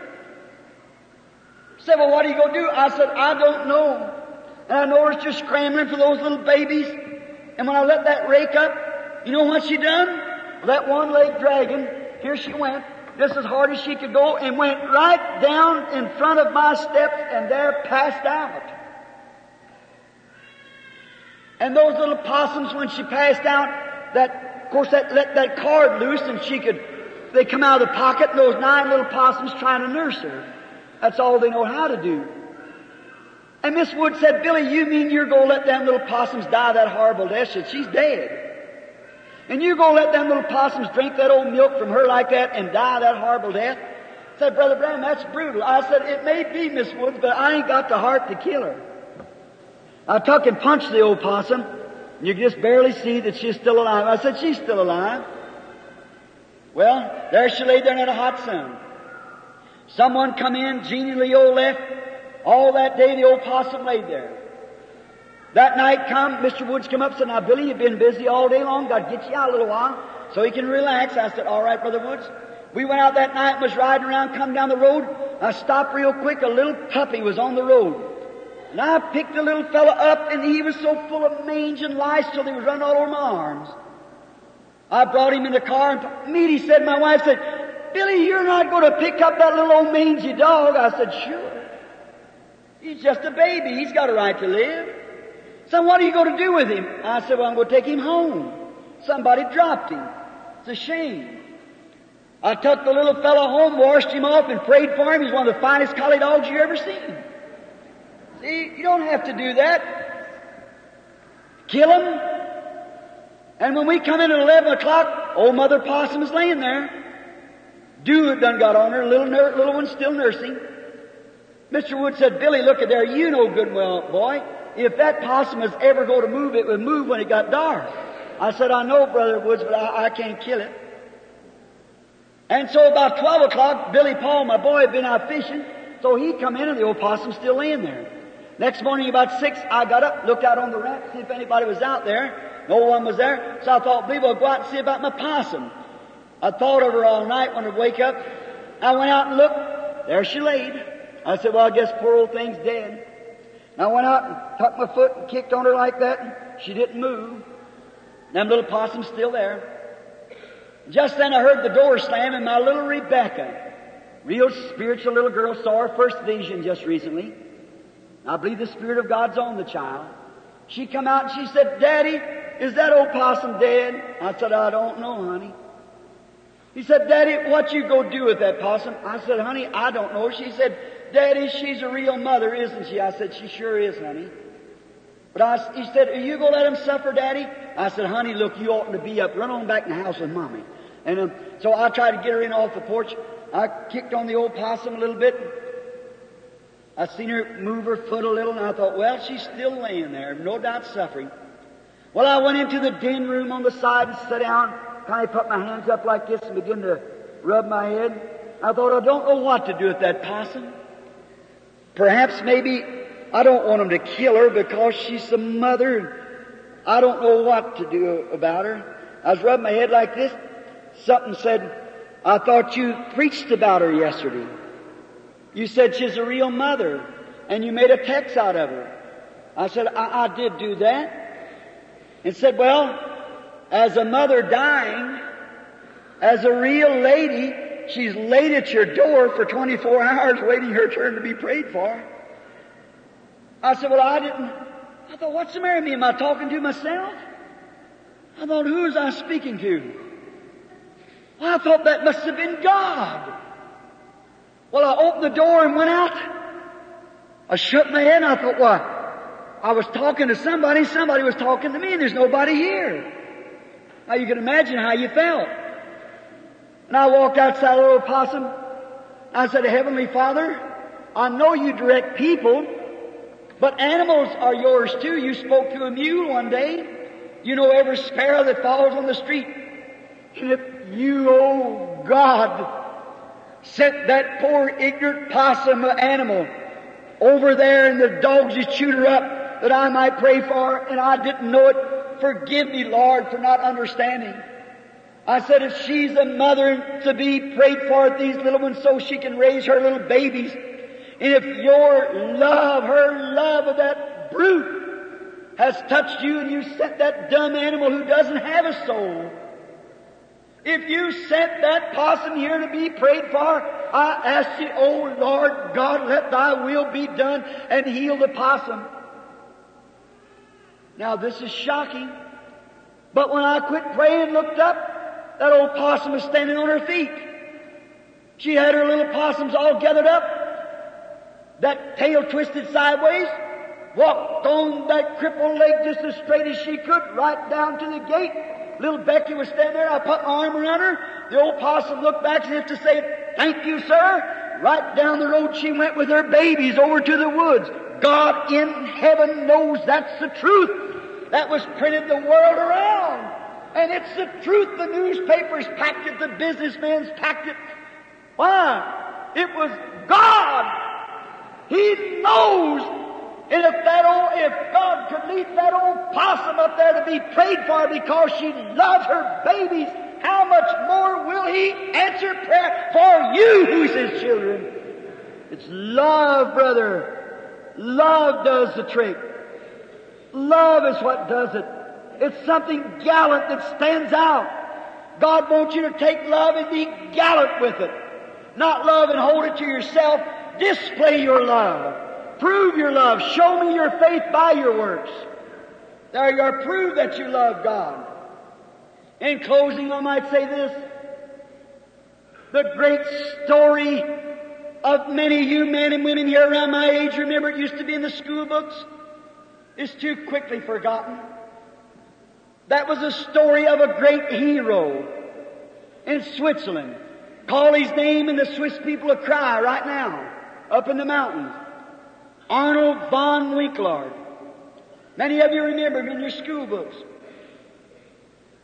Said, well, what are you going to do? I said, I don't know. And I noticed you're scrambling for those little babies. And when I let that rake up, you know what she done? That one-legged dragon, here she went, just as hard as she could go, and went right down in front of my steps, and there passed out. And those little possums, when she passed out, that, of course, that let that cord loose, and she could, they come out of the pocket, and those nine little possums trying to nurse her. That's all they know how to do. And Miss Wood said, Billy, you mean you're gonna let them little possums die that horrible death? Said, she's dead. And you're gonna let them little possums drink that old milk from her like that and die that horrible death? Said, Brother Branham, that's brutal. I said, it may be, Miss Woods, but I ain't got the heart to kill her. I took and punch the old possum. And you can just barely see that she's still alive. I said, she's still alive. Well, there she lay there in the hot sun. Someone come in, Jeannie Leo left. All that day the old possum laid there. That night come, Mr. Woods come up and said, now Billy, you've been busy all day long. God get you out a little while so he can relax. I said, all right, Brother Woods. We went out that night and was riding around, come down the road. I stopped real quick. A little puppy was on the road. And I picked the little fella up and he was so full of mange and lice till he was running all over my arms. I brought him in the car and me, he said, my wife said, Billy, you're not going to pick up that little old mangy dog. I said, sure. He's just a baby. He's got a right to live. So what are you going to do with him? I said, well, I'm going to take him home. Somebody dropped him. It's a shame. I took the little fellow home, washed him off, and prayed for him. He's one of the finest collie dogs you ever seen. See, you don't have to do that. Kill him. And when we come in at 11 o'clock, old Mother Possum is laying there. Dew done got on her, little, ner- little one still nursing. Mr. Wood said, Billy, look at there, you know good well, boy, if that possum was ever going to move, it would move when it got dark. I said, I know, Brother Woods, but I, I can't kill it. And so about 12 o'clock, Billy Paul, my boy, had been out fishing, so he come in and the old possum's still laying there. Next morning about 6, I got up, looked out on the ramp, see if anybody was out there. No one was there, so I thought, maybe I'll go out and see about my possum. I thought of her all night when I'd wake up. I went out and looked. There she laid. I said, well, I guess poor old thing's dead. And I went out and tucked my foot and kicked on her like that. She didn't move. Them little possum's still there. Just then I heard the door slam and my little Rebecca, real spiritual little girl, saw her first vision just recently. I believe the Spirit of God's on the child. She come out and she said, Daddy, is that old possum dead? I said, I don't know, honey. He said, Daddy, what you go do with that possum? I said, honey, I don't know. She said, Daddy, she's a real mother, isn't she? I said, she sure is, honey. But I, he said, are you going to let him suffer, Daddy? I said, honey, look, you oughtn't to be up. Run on back in the house with Mommy. And um, so I tried to get her in off the porch. I kicked on the old possum a little bit. I seen her move her foot a little, and I thought, well, she's still laying there, no doubt suffering. Well, I went into the den room on the side and sat down, of put my hands up like this and begin to rub my head. I thought, I don't know what to do with that possum. Perhaps maybe I don't want him to kill her because she's the mother. I don't know what to do about her. I was rubbing my head like this. Something said, I thought you preached about her yesterday. You said she's a real mother, and you made a text out of her. I said, I, I did do that. And said, well, as a mother dying, as a real lady, she's laid at your door for 24 hours waiting her turn to be prayed for. I said, well, I didn't, I thought, what's the matter with me? Am I talking to myself? I thought, who was I speaking to? Well, I thought that must have been God. Well, I opened the door and went out. I shook my head and I thought, well, I was talking to somebody, somebody was talking to me, and there's nobody here. Now you can imagine how you felt. And I walked outside the little possum. I said, Heavenly Father, I know you direct people, but animals are yours too. You spoke to a mule one day. You know every sparrow that falls on the street. If you, oh God, sent that poor ignorant possum animal over there and the dogs chewed her up that I might pray for and I didn't know it, forgive me, Lord, for not understanding. I said, if she's a mother to be prayed for these little ones so she can raise her little babies, and if your love, her love of that brute has touched you and you sent that dumb animal who doesn't have a soul, if you sent that possum here to be prayed for, I ask you, oh Lord God, let thy will be done and heal the possum. Now this is shocking. But when I quit praying and looked up, that old possum was standing on her feet. She had her little possums all gathered up that tail twisted sideways, walked on that crippled leg just as straight as she could, right down to the gate. Little Becky was standing there. I put my arm around her. The old possum looked back as if to say, thank you, sir. Right down the road she went with her babies over to the woods. God in heaven knows that's the truth. That was printed the world around. And it's the truth. The newspapers packed it. The businessmen's packed it. Why? It was God he knows. And if that old, if God could lead that old possum up there to be prayed for because she loves her babies, how much more will He answer prayer for you who's His children? It's love, brother. Love does the trick. Love is what does it. It's something gallant that stands out. God wants you to take love and be gallant with it. Not love and hold it to yourself, Display your love. Prove your love. Show me your faith by your works. There you are. Prove that you love God. In closing, I might say this. The great story of many of you men and women here around my age, remember it used to be in the school books, is too quickly forgotten. That was a story of a great hero in Switzerland. Call his name and the Swiss people will cry right now up in the mountains. Arnold von Winkelried. Many of you remember him in your school books.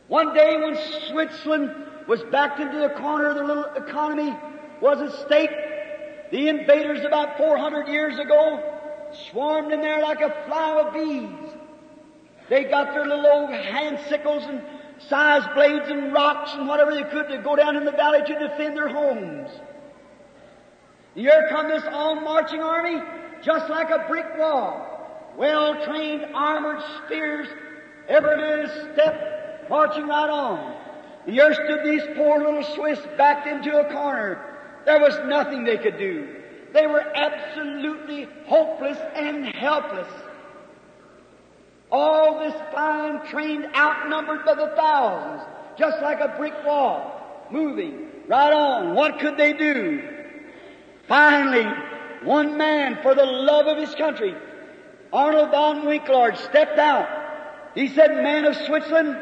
One day when Switzerland was backed into the corner of the little economy was at stake, the invaders about 400 years ago swarmed in there like a fly of bees. They got their little old hand sickles and size blades and rocks and whatever they could to go down in the valley to defend their homes. Here come this all marching army, just like a brick wall. Well trained, armored spears, every little step, marching right on. And here stood these poor little Swiss backed into a corner. There was nothing they could do. They were absolutely hopeless and helpless. All this fine, trained, outnumbered by the thousands, just like a brick wall, moving right on. What could they do? Finally, one man for the love of his country, Arnold von Winkelried, stepped out. He said, man of Switzerland,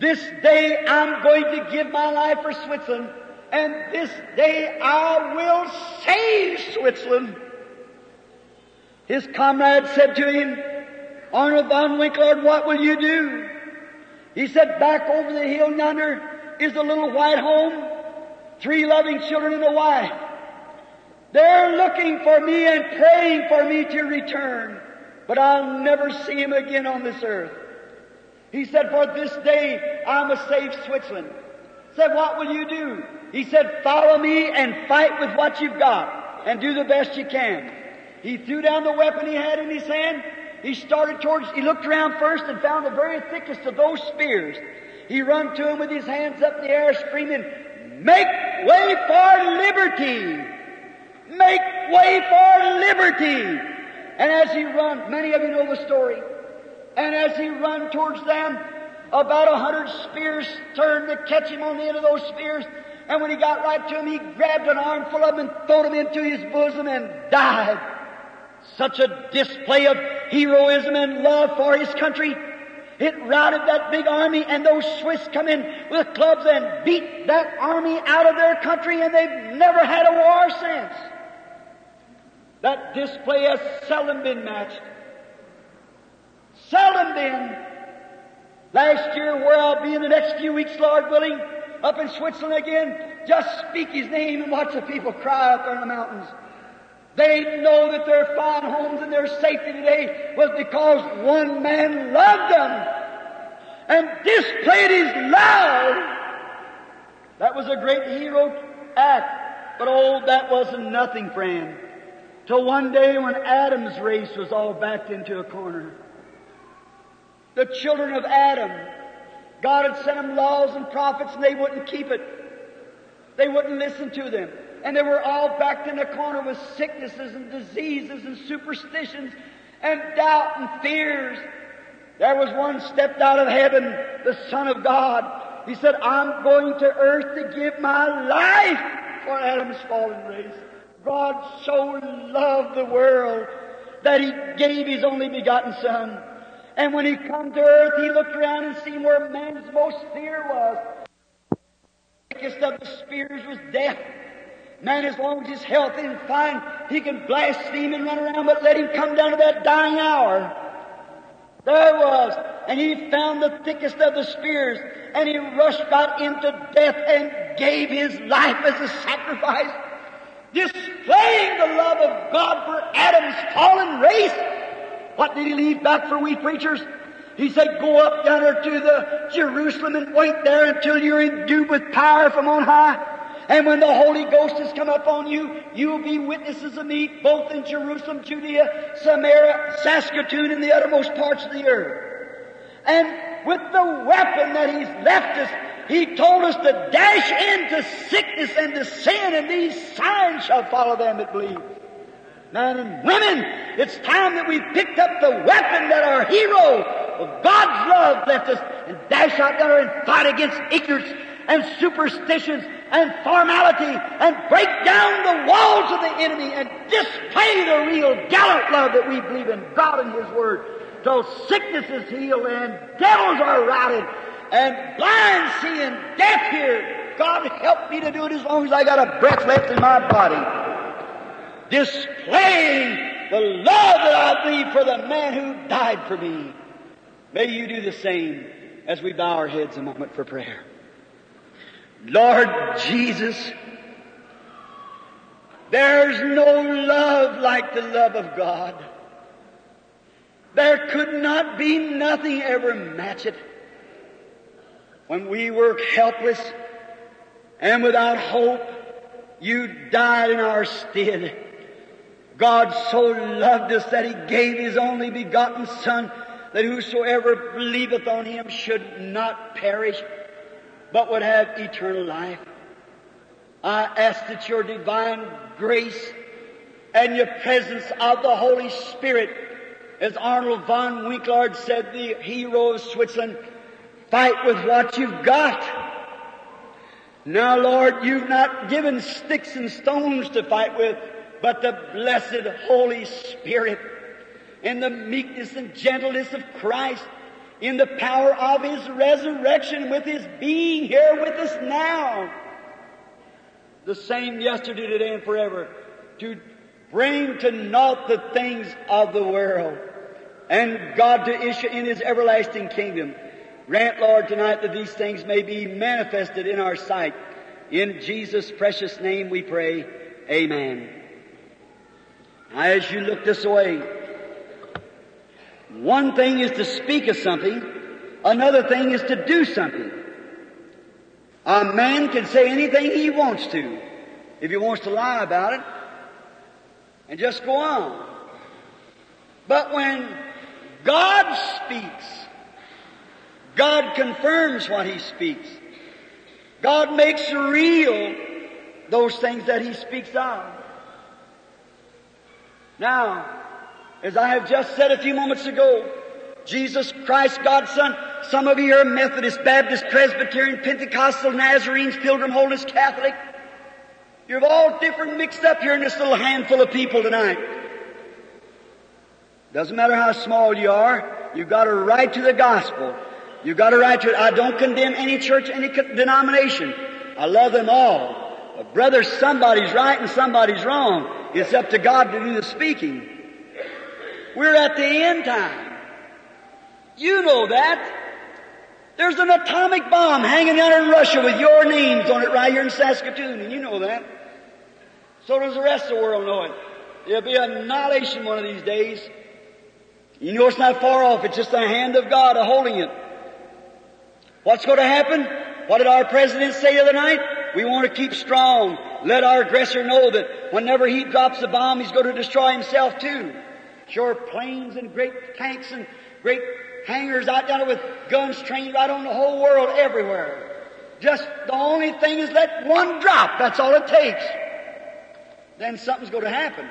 this day I'm going to give my life for Switzerland, and this day I will save Switzerland. His comrade said to him, Arnold von Winkelried, what will you do? He said, back over the hill yonder is a little white home, three loving children and a wife. They're looking for me and praying for me to return, but I'll never see him again on this earth. He said, for this day I must save Switzerland. Said, what will you do? He said, follow me and fight with what you've got and do the best you can. He threw down the weapon he had in his hand. He started towards, he looked around first and found the very thickest of those spears. He run to him with his hands up in the air screaming, make way for liberty! Make way for liberty! And as he run, many of you know the story. And as he run towards them, about a hundred spears turned to catch him on the end of those spears. And when he got right to him, he grabbed an armful of them and threw them into his bosom and died. Such a display of heroism and love for his country. It routed that big army and those Swiss come in with clubs and beat that army out of their country and they've never had a war since. That display has seldom been matched. Seldom been. Last year, where I'll be in the next few weeks, Lord willing, up in Switzerland again, just speak His name and watch the people cry up there in the mountains. They know that their fine homes and their safety today was because one man loved them and displayed his love. That was a great hero act. But oh, that wasn't nothing, friend. Till one day when Adam's race was all backed into a corner. The children of Adam, God had sent them laws and prophets and they wouldn't keep it. They wouldn't listen to them. And they were all backed in a corner with sicknesses and diseases and superstitions and doubt and fears. There was one stepped out of heaven, the Son of God. He said, I'm going to earth to give my life for Adam's fallen race. God so loved the world that He gave His only begotten Son. And when He come to earth, He looked around and seen where man's most fear was. The thickest of the spears was death. Man, as long as he's healthy and fine, he can blaspheme and run around, but let him come down to that dying hour. There it was. And he found the thickest of the spears, and he rushed out into death and gave his life as a sacrifice, displaying the love of God for Adam's fallen race. What did he leave back for we preachers? He said, go up down there to the Jerusalem and wait there until you're endued with power from on high. And when the Holy Ghost has come upon you, you will be witnesses of me both in Jerusalem, Judea, Samaria, Saskatoon, and the uttermost parts of the earth. And with the weapon that He's left us, He told us to dash into sickness and to sin, and these signs shall follow them that believe. Men and women, it's time that we picked up the weapon that our hero of God's love left us and dash out there and fight against ignorance and superstitions and formality and break down the walls of the enemy and display the real gallant love that we believe in God and His Word. So sickness is healed and devils are routed and blind see and deaf hear. God help me to do it as long as I got a breath left in my body. Displaying the love that I believe for the man who died for me. May you do the same as we bow our heads a moment for prayer. Lord Jesus, there's no love like the love of God. There could not be nothing ever match it. When we were helpless and without hope, you died in our stead. God so loved us that He gave His only begotten Son, that whosoever believeth on Him should not perish, but would have eternal life. I ask that your divine grace and your presence of the Holy Spirit, as Arnold von Winkelried said, the hero of Switzerland, fight with what you've got. Now, Lord, you've not given sticks and stones to fight with, but the blessed Holy Spirit in the meekness and gentleness of Christ in the power of His resurrection, with His being here with us now. The same yesterday, today, and forever. To bring to naught the things of the world. And God to issue in His everlasting kingdom. Grant, Lord, tonight that these things may be manifested in our sight. In Jesus' precious name we pray. Amen. As you look this way, one thing is to speak of something, another thing is to do something. A man can say anything he wants to, if he wants to lie about it, and just go on. But when God speaks, God confirms what He speaks. God makes real those things that He speaks of. Now, as I have just said a few moments ago, Jesus Christ, God's Son. Some of you are Methodist, Baptist, Presbyterian, Pentecostal, Nazarenes, Pilgrim Holiness, Catholic. You're all different mixed up here in this little handful of people tonight. Doesn't matter how small you are, you've got a right to the gospel. You've got a right to it. I don't condemn any church, any denomination. I love them all. But brother, somebody's right and somebody's wrong. It's up to God to do the speaking. We're at the end time. You know that. There's an atomic bomb hanging down in Russia with your names on it right here in Saskatoon, and you know that. So does the rest of the world know it. There'll be annihilation one of these days. You know it's not far off. It's just the hand of God holding it. What's going to happen? What did our president say the other night? We want to keep strong. Let our aggressor know that whenever he drops a bomb, he's going to destroy himself too. Sure, planes and great tanks and great hangars out there with guns trained right on the whole world everywhere. Just the only thing is let one drop. That's all it takes. Then something's going to happen.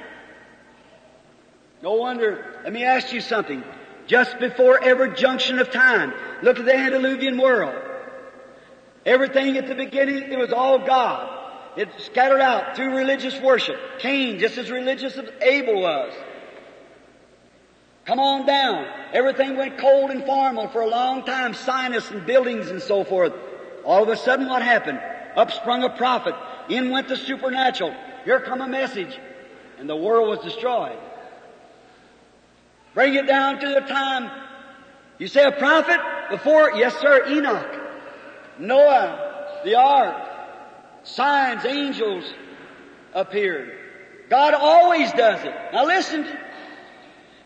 No wonder. Let me ask you something. Just before every junction of time, look at the antediluvian world. Everything at the beginning, it was all God. It scattered out through religious worship. Cain, just as religious as Abel was. Come on down. Everything went cold and formal for a long time, sinus and buildings and so forth. All of a sudden what happened? Up sprung a prophet. In went the supernatural. Here come a message. And the world was destroyed. Bring it down to the time. You say a prophet? Before, yes sir, Enoch. Noah, the ark. Signs, angels appeared. God always does it. Now listen.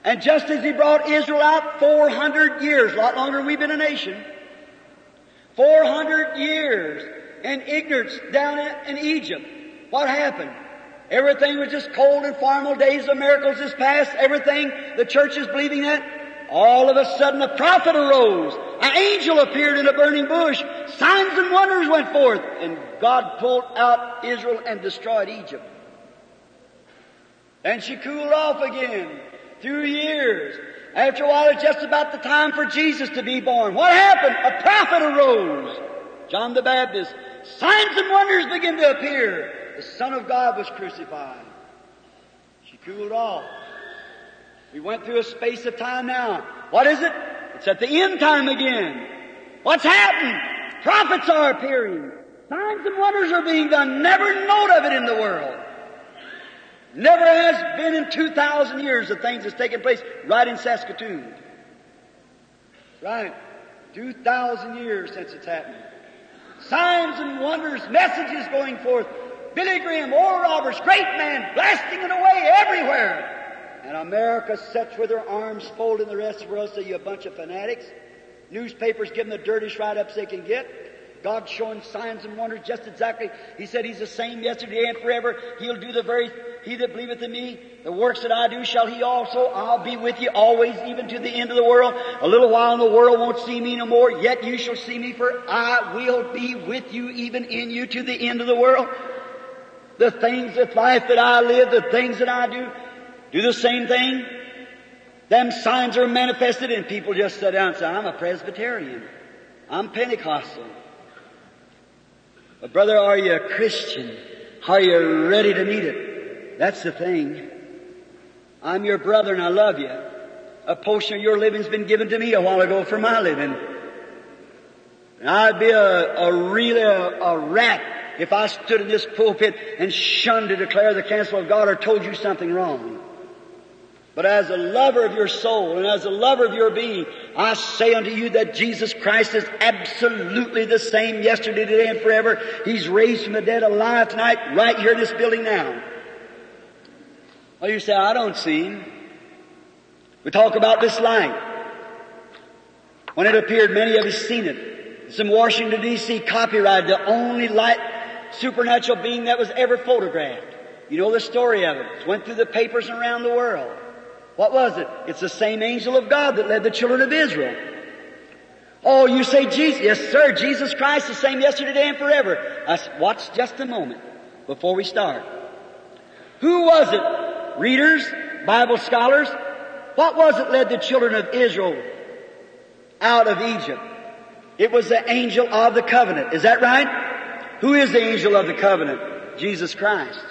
And just as He brought Israel out 400 years, a lot longer than we've been a nation, 400 years in ignorance down in Egypt, what happened? Everything was just cold and formal. Days of miracles is past. Everything the church is believing that. All of a sudden a prophet arose. An angel appeared in a burning bush. Signs and wonders went forth. And God pulled out Israel and destroyed Egypt. And she cooled off again through years. After a while, it's just about the time for Jesus to be born. What happened? A prophet arose. John the Baptist. Signs and wonders began to appear. The Son of God was crucified. She cooled off. We went through a space of time now. What is it? It's at the end time again. What's happened? Prophets are appearing. Signs and wonders are being done. Never note of it in the world. Never has been in 2,000 years of things that's taken place right in Saskatoon. Right. 2,000 years since it's happened. Signs and wonders, messages going forth. Billy Graham, Oral Roberts, great man, blasting it away everywhere. And America sits with her arms folded and the rest of the world say, you a bunch of fanatics. Newspapers give them the dirtiest write-ups they can get. God showing signs and wonders just exactly. He said He's the same yesterday and forever. He'll do the very, He that believeth in me, the works that I do shall He also. I'll be with you always, even to the end of the world. A little while and the world won't see me no more, yet you shall see me for I will be with you, even in you to the end of the world. The things of life that I live, the things that I do, do the same thing. Them signs are manifested and people just sit down and say, I'm a Presbyterian. I'm Pentecostal. But brother, are you a Christian? Are you ready to meet it? That's the thing. I'm your brother and I love you. A portion of your living's been given to me a while ago for my living. And I'd be a, a really a, a rat if I stood in this pulpit and shunned to declare the counsel of God or told you something wrong. But as a lover of your soul and as a lover of your being, I say unto you that Jesus Christ is absolutely the same yesterday, today, and forever. He's raised from the dead alive tonight, right here in this building now. Well, you say, I don't see him. We talk about this light. When it appeared, many of us seen it. It's in Washington D.C. copyrighted, the only light supernatural being that was ever photographed. You know the story of it. It went through the papers around the world. What was it? It's the same angel of God that led the children of Israel. Oh, you say Jesus. Yes, sir. Jesus Christ the same yesterday, today, and forever. I said, watch just a moment before we start. Who was it? Readers? Bible scholars? What was it led the children of Israel out of Egypt? It was the angel of the covenant. Is that right? Who is the angel of the covenant? Jesus Christ.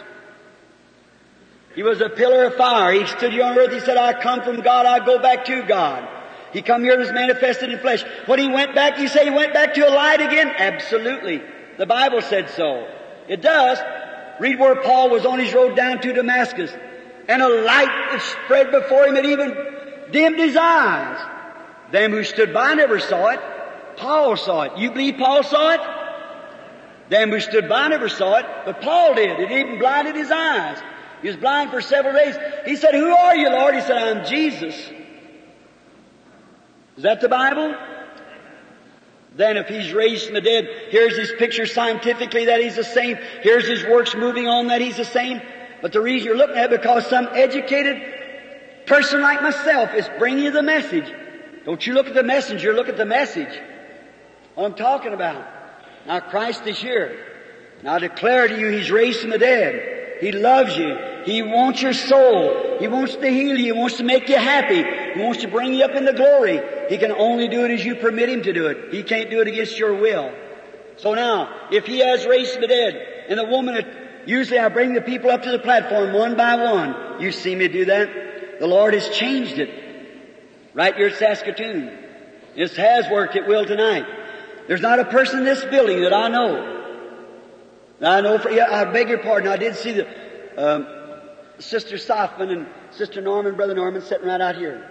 He was a pillar of fire. He stood here on earth. He said, I come from God. I go back to God. He come here and was manifested in flesh. When he went back, you say he went back to a light again? Absolutely. The Bible said so. It does. Read where Paul was on his road down to Damascus. And a light that spread before him and even dimmed his eyes. Them who stood by never saw it. Paul saw it. You believe Paul saw it? Them who stood by never saw it, but Paul did. It even blinded his eyes. He was blind for several days. He said, Who are you, Lord? He said, I'm Jesus. Is that the Bible? Then if he's raised from the dead, here's his picture scientifically that he's the same. Here's his works moving on that he's the same. But the reason you're looking at it because some educated person like myself is bringing you the message. Don't you look at the messenger, look at the message. What I'm talking about. Now Christ is here. Now I declare to you, He's raised from the dead. He loves you. He wants your soul. He wants to heal you. He wants to make you happy. He wants to bring you up into glory. He can only do it as you permit Him to do it. He can't do it against your will. So now, if He has raised the dead, and the woman usually I bring the people up to the platform one by one, you see me do that? The Lord has changed it. Right here at Saskatoon. This has worked. It will tonight. There's not a person in this building that I know. I know for, yeah, I beg your pardon, I did see the, um, Sister Sothmann and Sister Norman, Brother Norman sitting right out here.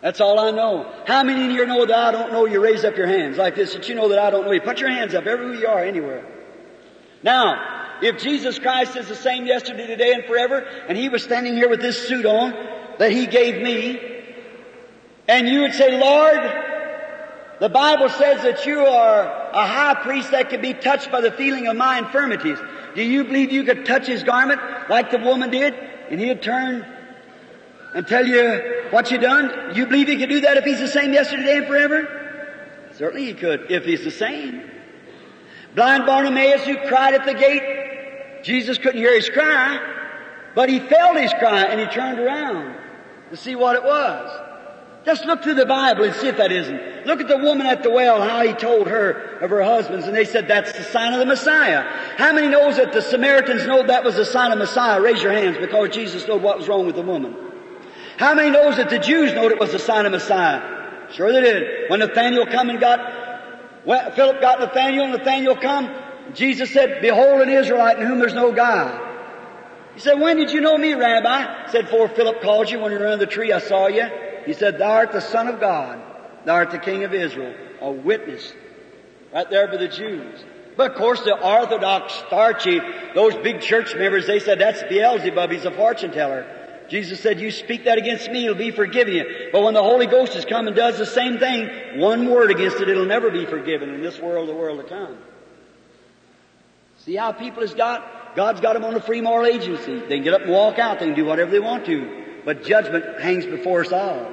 That's all I know. How many in here know that I don't know you raise up your hands like this, that you know that I don't know you? Put your hands up everywhere you are, anywhere. Now, if Jesus Christ is the same yesterday, today, and forever, and He was standing here with this suit on that He gave me, and you would say, Lord, the Bible says that you are a high priest that can be touched by the feeling of my infirmities. Do you believe you could touch his garment like the woman did and he'd turn and tell you what you done? You believe he could do that if he's the same yesterday and forever? Certainly he could, if he's the same. Blind Bartimaeus who cried at the gate, Jesus couldn't hear his cry, but he felt his cry and he turned around to see what it was. Just look through the Bible and see if that isn't. Look at the woman at the well, how he told her of her husbands, and they said that's the sign of the Messiah. How many knows that the Samaritans know that was the sign of Messiah? Raise your hands because Jesus knew what was wrong with the woman. How many knows that the Jews knowed it was the sign of Messiah? Sure they did. When Nathaniel come and got, well, Philip got Nathaniel, and Nathaniel come, Jesus said, Behold an Israelite in whom there's no God. He said, When did you know me, Rabbi? He said, before Philip called you when you were under the tree, I saw you. He said, Thou art the Son of God. Thou art the King of Israel. A witness. Right there for the Jews. But of course the Orthodox, starchy, those big church members, they said, that's Beelzebub, he's a fortune teller. Jesus said, you speak that against me, it'll be forgiven you. But when the Holy Ghost has come and does the same thing, one word against it, it'll never be forgiven in this world, the world to come. See how people has got? God's got them on a free moral agency. They can get up and walk out, they can do whatever they want to but judgment hangs before us all.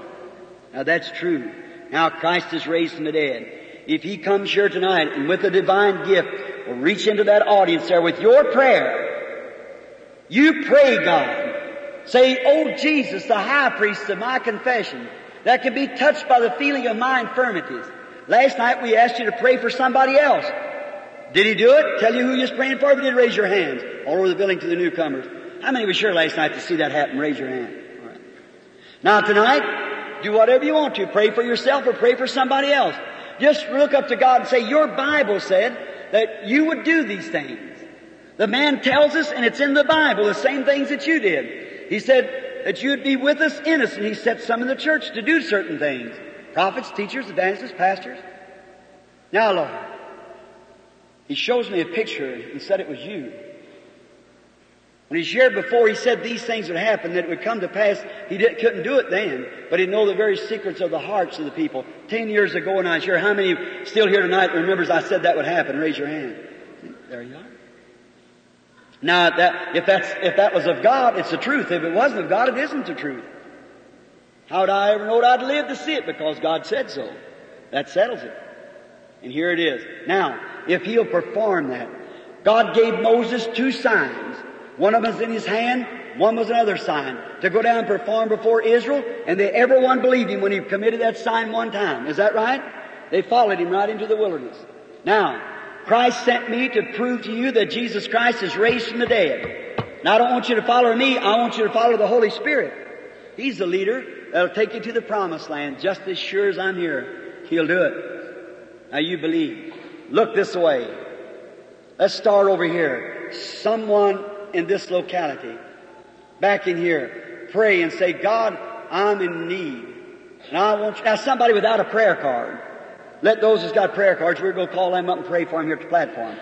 Now that's true. Now Christ is raised from the dead. If He comes here tonight and with a divine gift will reach into that audience there with your prayer, you pray God. Say, Oh Jesus, the high priest of my confession, that can be touched by the feeling of my infirmities. Last night we asked you to pray for somebody else. Did he do it? Tell you who you're praying for? You did, raise your hands all over the building to the newcomers. How many were sure last night to see that happen? Raise your hand. Now tonight, do whatever you want to. Pray for yourself or pray for somebody else. Just look up to God and say, your Bible said that you would do these things. The man tells us, and it's in the Bible, the same things that you did. He said that you'd be with us innocent. He set some in the church to do certain things. Prophets, teachers, evangelists, pastors. Now, Lord, he shows me a picture and said it was you. When he shared before, he said these things would happen, that it would come to pass. He couldn't do it then, but he'd know the very secrets of the hearts of the people. Ten years ago, and I'm sure how many still here tonight remembers I said that would happen? Raise your hand. There you are. Now, that, if that's, if that was of God, it's the truth. If it wasn't of God, it isn't the truth. How would I ever know that I'd live to see it? Because God said so. That settles it. And here it is. Now, if He'll perform that, God gave Moses two signs. One of them was in his hand, one was another sign. To go down and perform before Israel, and they everyone believed him when he committed that sign one time. Is that right? They followed him right into the wilderness. Now, Christ sent me to prove to you that Jesus Christ is raised from the dead. Now I don't want you to follow me, I want you to follow the Holy Spirit. He's the leader that'll take you to the promised land just as sure as I'm here. He'll do it. Now you believe. Look this way. Let's start over here. Someone in this locality, back in here, pray and say, God, I'm in need. And I want you, now somebody without a prayer card. Let those who's got prayer cards, we're going to call them up and pray for them here at the platform.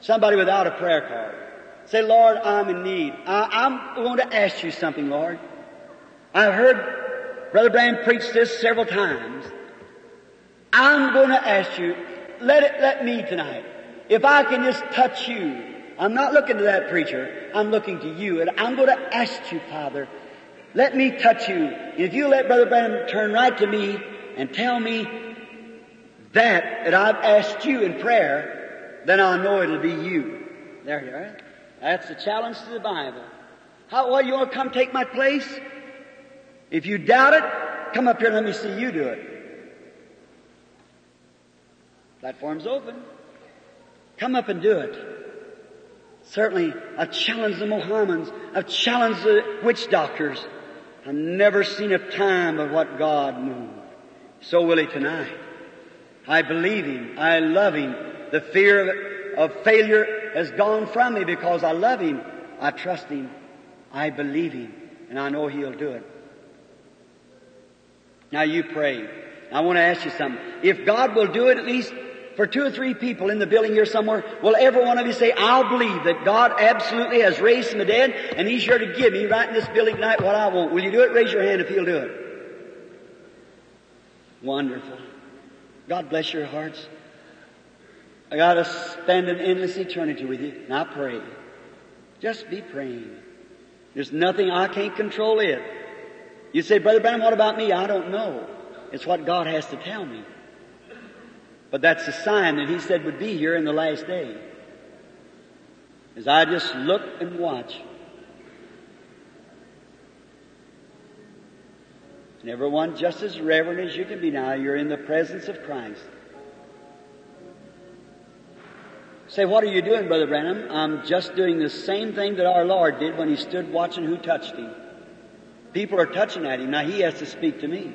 Somebody without a prayer card. Say, Lord, I'm in need. I, am going to ask you something, Lord. I've heard Brother Branham preach this several times. I'm going to ask you, let it, let me tonight. If I can just touch you, I'm not looking to that preacher. I'm looking to you. And I'm going to ask you, Father, let me touch you. If you let Brother Branham turn right to me and tell me that, that I've asked you in prayer, then I'll know it'll be you. There you are. That's the challenge to the Bible. How, well, you want to come take my place? If you doubt it, come up here and let me see you do it. Platform's open. Come up and do it. Certainly, I've challenged the Mohammedans. I've challenged the witch doctors. I've never seen a time of what God moved. So will He tonight. I believe Him. I love Him. The fear of, of failure has gone from me because I love Him. I trust Him. I believe Him. And I know He'll do it. Now you pray. I want to ask you something. If God will do it at least for two or three people in the building here somewhere, will every one of you say, I'll believe that God absolutely has raised from the dead and He's here to give me right in this building tonight what I want. Will you do it? Raise your hand if you'll do it. Wonderful. God bless your hearts. I gotta spend an endless eternity with you. Now pray. Just be praying. There's nothing I can't control it. You say, Brother Branham, what about me? I don't know. It's what God has to tell me. But that's the sign that he said would be here in the last day. As I just look and watch. And everyone just as reverent as you can be now, you're in the presence of Christ. Say, what are you doing, Brother Branham? I'm just doing the same thing that our Lord did when He stood watching who touched Him. People are touching at Him. Now He has to speak to me.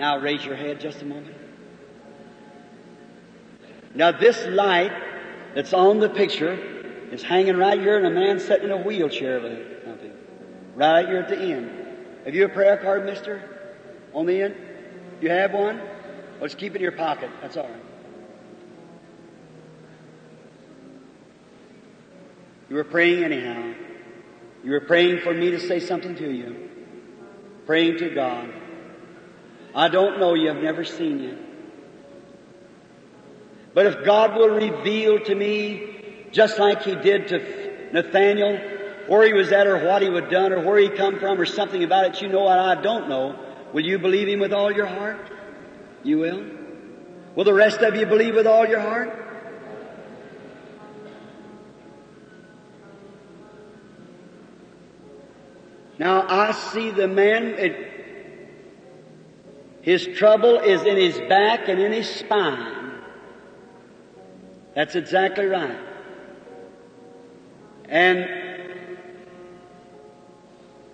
Now raise your head just a moment. Now this light that's on the picture is hanging right here and a man sitting in a wheelchair with something. Right here at the end. Have you a prayer card, mister? On the end? You have one? Well, just keep it in your pocket. That's all right. You were praying anyhow. You were praying for me to say something to you. Praying to God. I don't know you. I've never seen you. But if God will reveal to me, just like He did to Nathaniel, where he was at or what he would done or where he come from or something about it you know what I don't know, will you believe Him with all your heart? You will? Will the rest of you believe with all your heart? Now I see the man, it, his trouble is in his back and in his spine. That's exactly right. And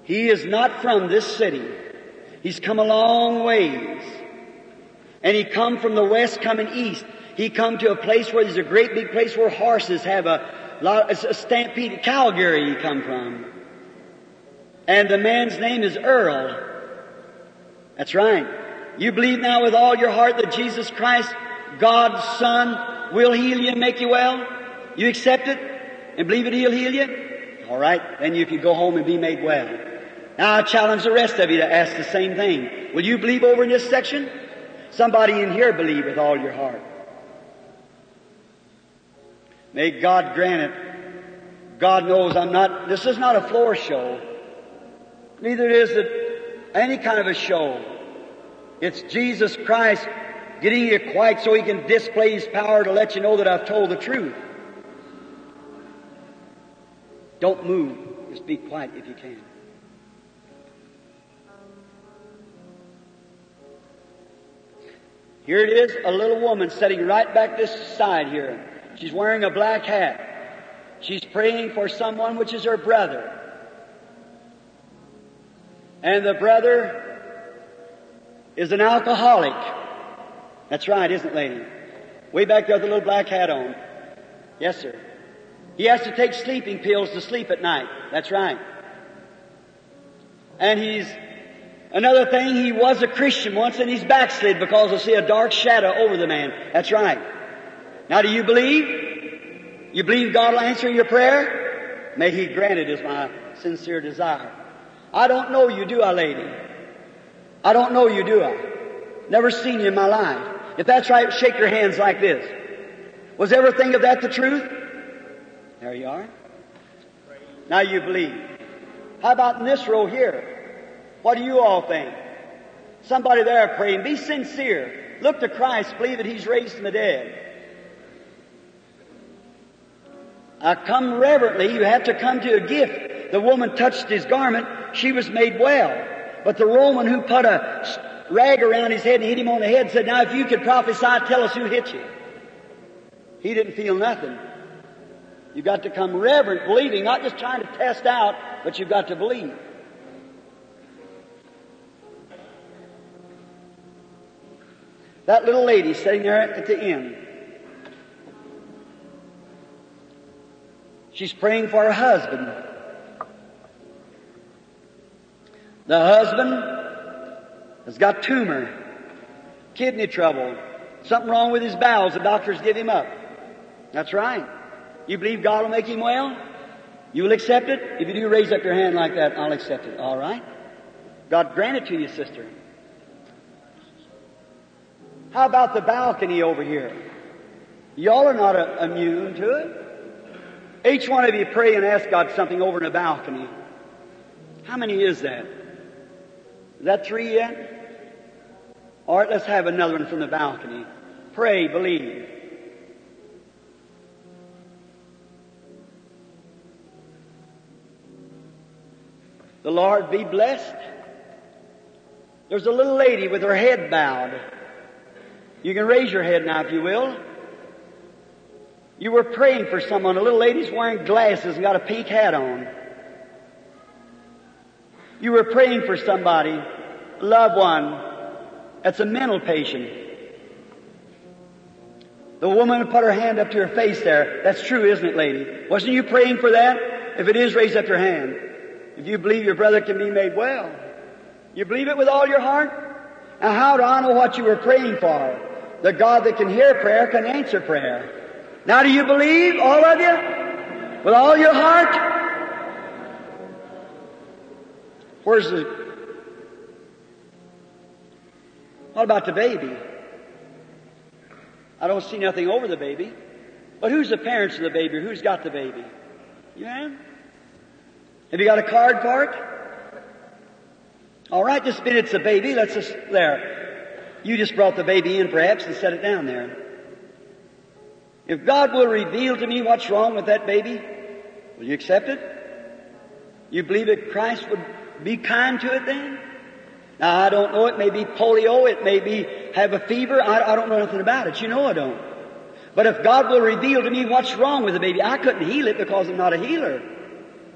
he is not from this city. He's come a long ways. And he come from the west coming east. He come to a place where there's a great big place where horses have a lot, a stampede. Calgary he come from. And the man's name is Earl. That's right. You believe now with all your heart that Jesus Christ, God's Son, will heal you and make you well? You accept it and believe it He'll heal you? All right, then you can go home and be made well. Now I challenge the rest of you to ask the same thing. Will you believe over in this section? Somebody in here believe with all your heart. May God grant it. God knows I'm not, this is not a floor show. Neither is it any kind of a show. It's Jesus Christ getting you quiet so He can display His power to let you know that I've told the truth. Don't move. Just be quiet if you can. Here it is, a little woman sitting right back this side here. She's wearing a black hat. She's praying for someone which is her brother. And the brother is an alcoholic. That's right, isn't it, lady? Way back there with the little black hat on. Yes, sir. He has to take sleeping pills to sleep at night. That's right. And he's, another thing, he was a Christian once and he's backslid because I see a dark shadow over the man. That's right. Now do you believe? You believe God will answer your prayer? May He grant it is my sincere desire. I don't know you, do I, lady? I don't know you, do I? Never seen you in my life. If that's right, shake your hands like this. Was everything of that the truth? There you are. Now you believe. How about in this row here? What do you all think? Somebody there praying. Be sincere. Look to Christ. Believe that He's raised from the dead. I come reverently. You have to come to a gift. The woman touched his garment. She was made well. But the Roman who put a rag around his head and hit him on the head said, now if you could prophesy, tell us who hit you. He didn't feel nothing. You've got to come reverent, believing, not just trying to test out, but you've got to believe. That little lady sitting there at the end. She's praying for her husband. The husband has got tumor, kidney trouble, something wrong with his bowels. The doctors give him up. That's right. You believe God will make him well? You will accept it? If you do, raise up your hand like that. I'll accept it. All right? God grant it to you, sister. How about the balcony over here? Y'all are not a, immune to it. Each one of you pray and ask God something over in the balcony. How many is that? Is that three yet? All right, let's have another one from the balcony. Pray, believe. The Lord be blessed. There's a little lady with her head bowed. You can raise your head now if you will. You were praying for someone. A little lady's wearing glasses and got a pink hat on. You were praying for somebody, loved one, that's a mental patient. The woman put her hand up to her face there. That's true, isn't it, lady? Wasn't you praying for that? If it is, raise up your hand. If you believe your brother can be made well. You believe it with all your heart? Now how do I know what you were praying for? The God that can hear prayer can answer prayer. Now do you believe, all of you? With all your heart? Where's the... What about the baby? I don't see nothing over the baby. But who's the parents of the baby? Who's got the baby? You have? Have you got a card for it? All right, this it's a baby. Let's just, there. You just brought the baby in perhaps and set it down there. If God will reveal to me what's wrong with that baby, will you accept it? You believe that Christ would be kind to it then? Now I don't know, it may be polio, it may be have a fever, I, I don't know nothing about it. You know I don't. But if God will reveal to me what's wrong with the baby, I couldn't heal it because I'm not a healer.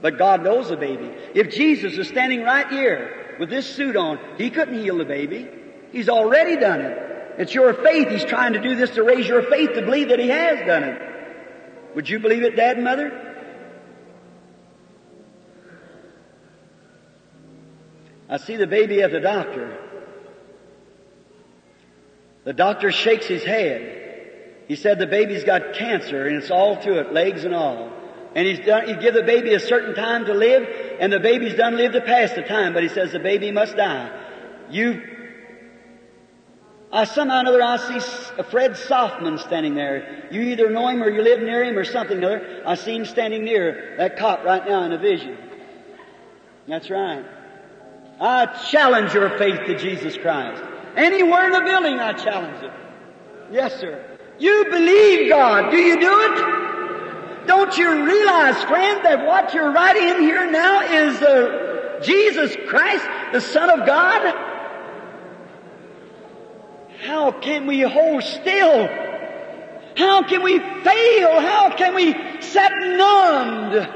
But God knows the baby. If Jesus is standing right here with this suit on, He couldn't heal the baby. He's already done it. It's your faith. He's trying to do this to raise your faith to believe that He has done it. Would you believe it, Dad and Mother? I see the baby at the doctor. The doctor shakes his head. He said the baby's got cancer and it's all to it, legs and all. And he's done, he give the baby a certain time to live, and the baby's done lived to pass the time, but he says the baby must die. You, I somehow or another I see uh, Fred Sothmann standing there. You either know him or you live near him or something or other. I see him standing near that cot right now in a vision. That's right. I challenge your faith to Jesus Christ. Anywhere in the building I challenge it. Yes, sir. You believe God. Do you do it? Don't you realize, friend, that what you're right in here now is uh, Jesus Christ, the Son of God? How can we hold still? How can we fail? How can we sit numbed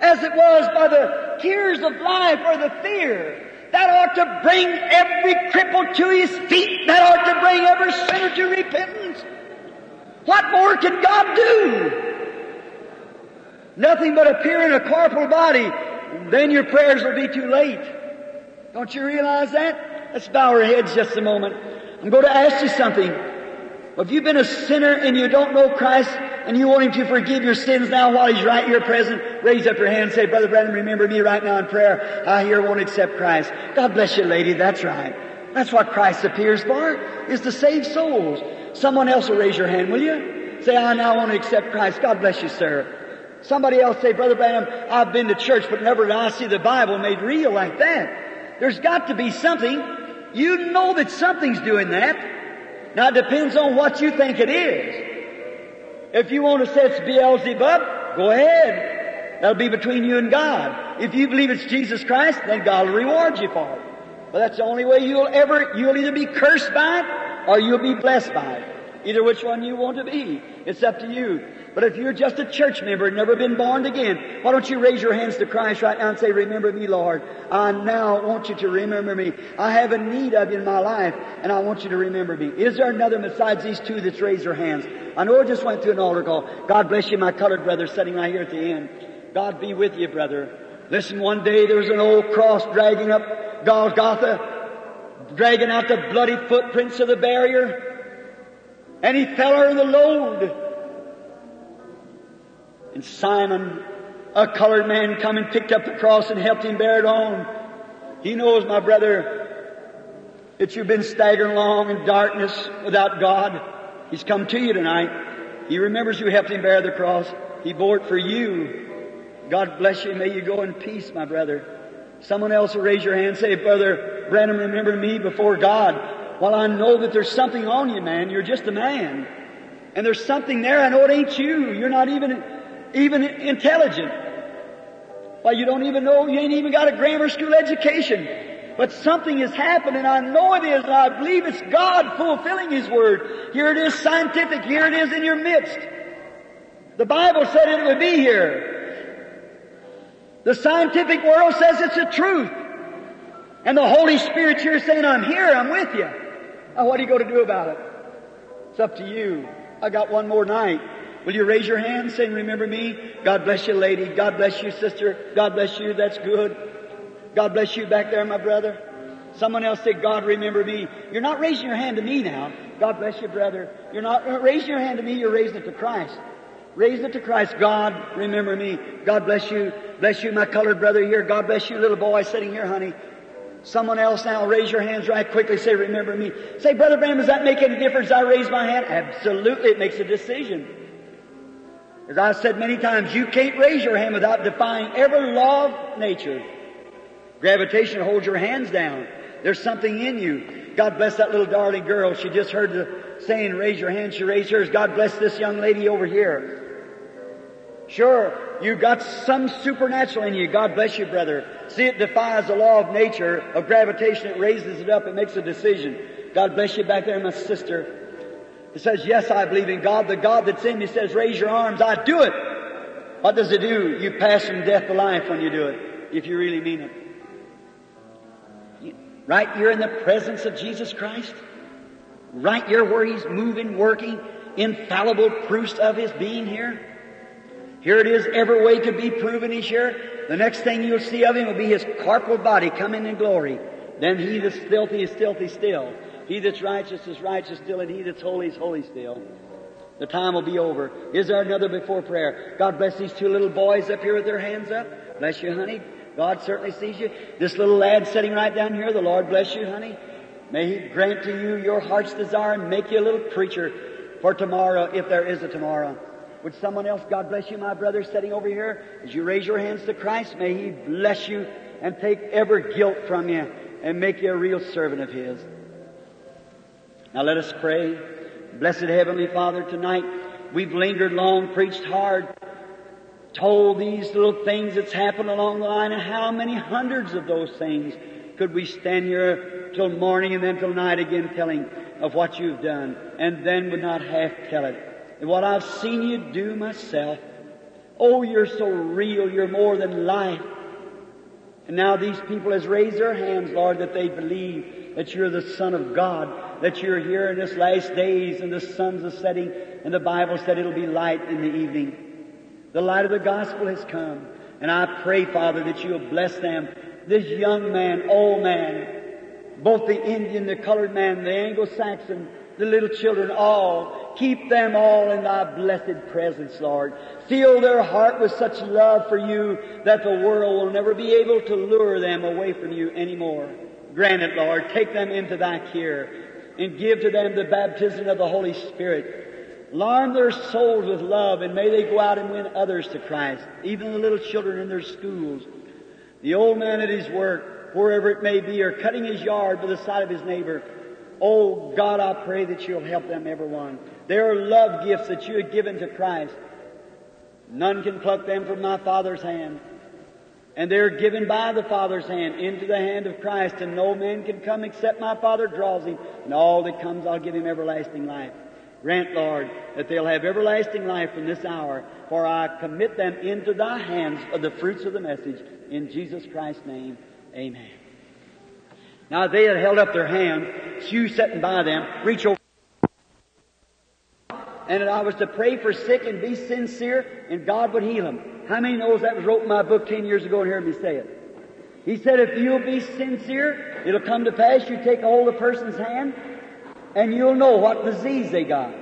as it was by the tears of life or the fear? That ought to bring every cripple to his feet. That ought to bring every sinner to repentance. What more can God do? Nothing but appear in a corporal body. Then your prayers will be too late. Don't you realize that? Let's bow our heads just a moment. I'm going to ask you something. If you've been a sinner and you don't know Christ and you want Him to forgive your sins now while He's right here present, raise up your hand and say, Brother Branham, remember me right now in prayer. I here won't accept Christ. God bless you, lady. That's right. That's what Christ appears for, is to save souls. Someone else will raise your hand, will you? Say, I now want to accept Christ. God bless you, sir. Somebody else say, Brother Branham, I've been to church, but never did I see the Bible made real like that. There's got to be something. You know that something's doing that. Now it depends on what you think it is. If you want to say it's Beelzebub, go ahead. That'll be between you and God. If you believe it's Jesus Christ, then God will reward you for it. But that's the only way you'll ever, you'll either be cursed by it or you'll be blessed by it. Either which one you want to be. It's up to you. But if you're just a church member and never been born again, why don't you raise your hands to Christ right now and say, remember me, Lord. I now want you to remember me. I have a need of you in my life and I want you to remember me. Is there another besides these two that's raised their hands? I know I just went through an altar call. God bless you, my colored brother sitting right here at the end. God be with you, brother. Listen, one day there was an old cross dragging up Golgotha, dragging out the bloody footprints of the barrier. And he fell under the load. And Simon, a colored man, come and picked up the cross and helped him bear it on. He knows, my brother, that you've been staggering along in darkness without God. He's come to you tonight. He remembers you helped him bear the cross. He bore it for you. God bless you. May you go in peace, my brother. Someone else will raise your hand and say, Brother Branham, remember me before God. Well, I know that there's something on you, man. You're just a man. And there's something there. I know it ain't you. You're not even even intelligent. Why, you don't even know, you ain't even got a grammar school education. But something has happened and I know it is and I believe it's God fulfilling His Word. Here it is scientific, here it is in your midst. The Bible said it would be here. The scientific world says it's the truth. And the Holy Spirit here saying, I'm here, I'm with you. Now what are you going to do about it? It's up to you. I got one more night. Will you raise your hand saying, remember me? God bless you, lady. God bless you, sister. God bless you. That's good. God bless you back there, my brother. Someone else say, God remember me. You're not raising your hand to me now. God bless you, brother. You're not uh, raising your hand to me, you're raising it to Christ. Raise it to Christ. God, remember me. God bless you. Bless you, my colored brother here. God bless you, little boy sitting here, honey. Someone else now, raise your hands right quickly. Say, remember me. Say, Brother Branham, does that make any difference? I raise my hand. Absolutely, it makes a decision. As I've said many times, you can't raise your hand without defying every law of nature. Gravitation holds your hands down. There's something in you. God bless that little darling girl. She just heard the saying, raise your hand. She raised hers. God bless this young lady over here. Sure, you got some supernatural in you. God bless you, brother. See, it defies the law of nature, of gravitation. It raises it up. It makes a decision. God bless you back there, my sister. It says, yes, I believe in God. The God that's in me says, raise your arms. I do it. What does it do? You pass from death to life when you do it, if you really mean it. Right you're in the presence of Jesus Christ. Right here where He's moving, working, infallible proofs of His being here. Here it is, every way could be proven He's here. The next thing you'll see of Him will be His corporal body coming in glory. Then He that's filthy is filthy still. He that's righteous is righteous still, and he that's holy is holy still. The time will be over. Is there another before prayer? God bless these two little boys up here with their hands up. Bless you, honey. God certainly sees you. This little lad sitting right down here, the Lord bless you, honey. May He grant to you your heart's desire and make you a little preacher for tomorrow, if there is a tomorrow. Would someone else, God bless you, my brother, sitting over here, as you raise your hands to Christ, may He bless you and take every guilt from you and make you a real servant of His. Now let us pray. Blessed Heavenly Father, tonight we've lingered long, preached hard, told these little things that's happened along the line, and how many hundreds of those things could we stand here till morning and then till night again telling of what you've done, and then would not half tell it. And what I've seen you do myself. Oh, you're so real, you're more than life. And now these people has raised their hands, Lord, that they believe that you're the Son of God that you're here in this last days and the sun's a setting and the Bible said it'll be light in the evening. The light of the gospel has come. And I pray, Father, that you'll bless them. This young man, old man, both the Indian, the colored man, the Anglo-Saxon, the little children, all. Keep them all in thy blessed presence, Lord. Fill their heart with such love for you that the world will never be able to lure them away from you anymore. Grant it, Lord. Take them into thy care and give to them the baptism of the Holy Spirit. Alarm their souls with love and may they go out and win others to Christ, even the little children in their schools. The old man at his work, wherever it may be, or cutting his yard by the side of his neighbor. Oh God, I pray that you'll help them, everyone. They are love gifts that you have given to Christ. None can pluck them from my Father's hand. And they're given by the Father's hand into the hand of Christ, and no man can come except my Father draws him. And all that comes, I'll give him everlasting life. Grant, Lord, that they'll have everlasting life from this hour, for I commit them into thy hands of the fruits of the message. In Jesus Christ's name, amen. Now they had held up their hand, Sue sitting by them, reach over. And I was to pray for sick and be sincere, and God would heal them. How many knows that was wrote in my book ten years ago and heard me say it? He said, if you'll be sincere, it'll come to pass. You take hold of a person's hand, and you'll know what disease they got.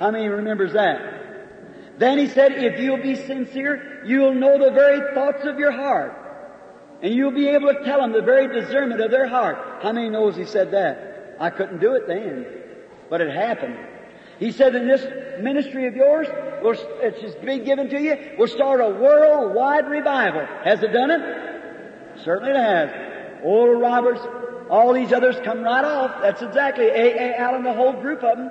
How many remembers that? Then he said, if you'll be sincere, you'll know the very thoughts of your heart. And you'll be able to tell them the very discernment of their heart. How many knows he said that? I couldn't do it then, but it happened. He said, in this ministry of yours, it's just been given to you, we'll start a worldwide revival. Has it done it? Certainly it has. Oral Roberts, all these others come right off. That's exactly A. A. Allen, the whole group of them,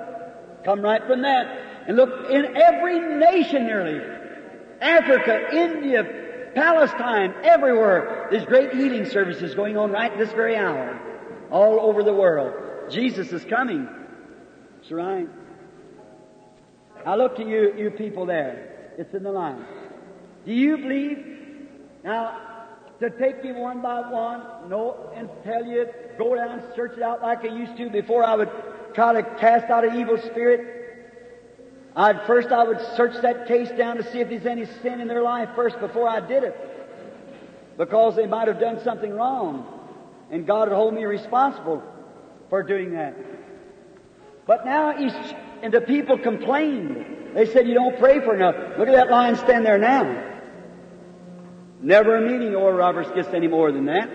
come right from that. And look, in every nation nearly, Africa, India, Palestine, everywhere, there's great healing services going on right this very hour. All over the world. Jesus is coming. That's right. I look to you, you people there. It's in the line. Do you believe? Now, to take you one by one, no, and tell you, go down, search it out like I used to before I would try to cast out an evil spirit. I'd first I would search that case down to see if there's any sin in their life first before I did it. Because they might have done something wrong. And God would hold me responsible for doing that. But now he's and the people complained. They said, you don't pray for enough. Look at that line stand there now. Never a meeting Oral Roberts gets any more than that.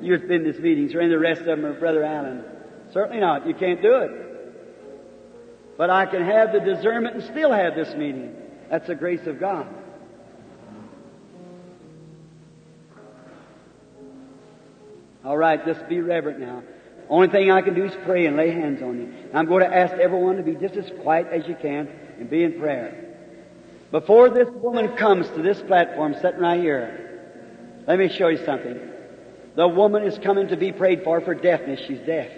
You've been this meetings, or any the rest of them, or Brother Allen. Certainly not. You can't do it. But I can have the discernment and still have this meeting. That's the grace of God. All right, just be reverent now. Only thing I can do is pray and lay hands on you. I'm going to ask everyone to be just as quiet as you can and be in prayer. Before this woman comes to this platform sitting right here, let me show you something. The woman is coming to be prayed for for deafness. She's deaf.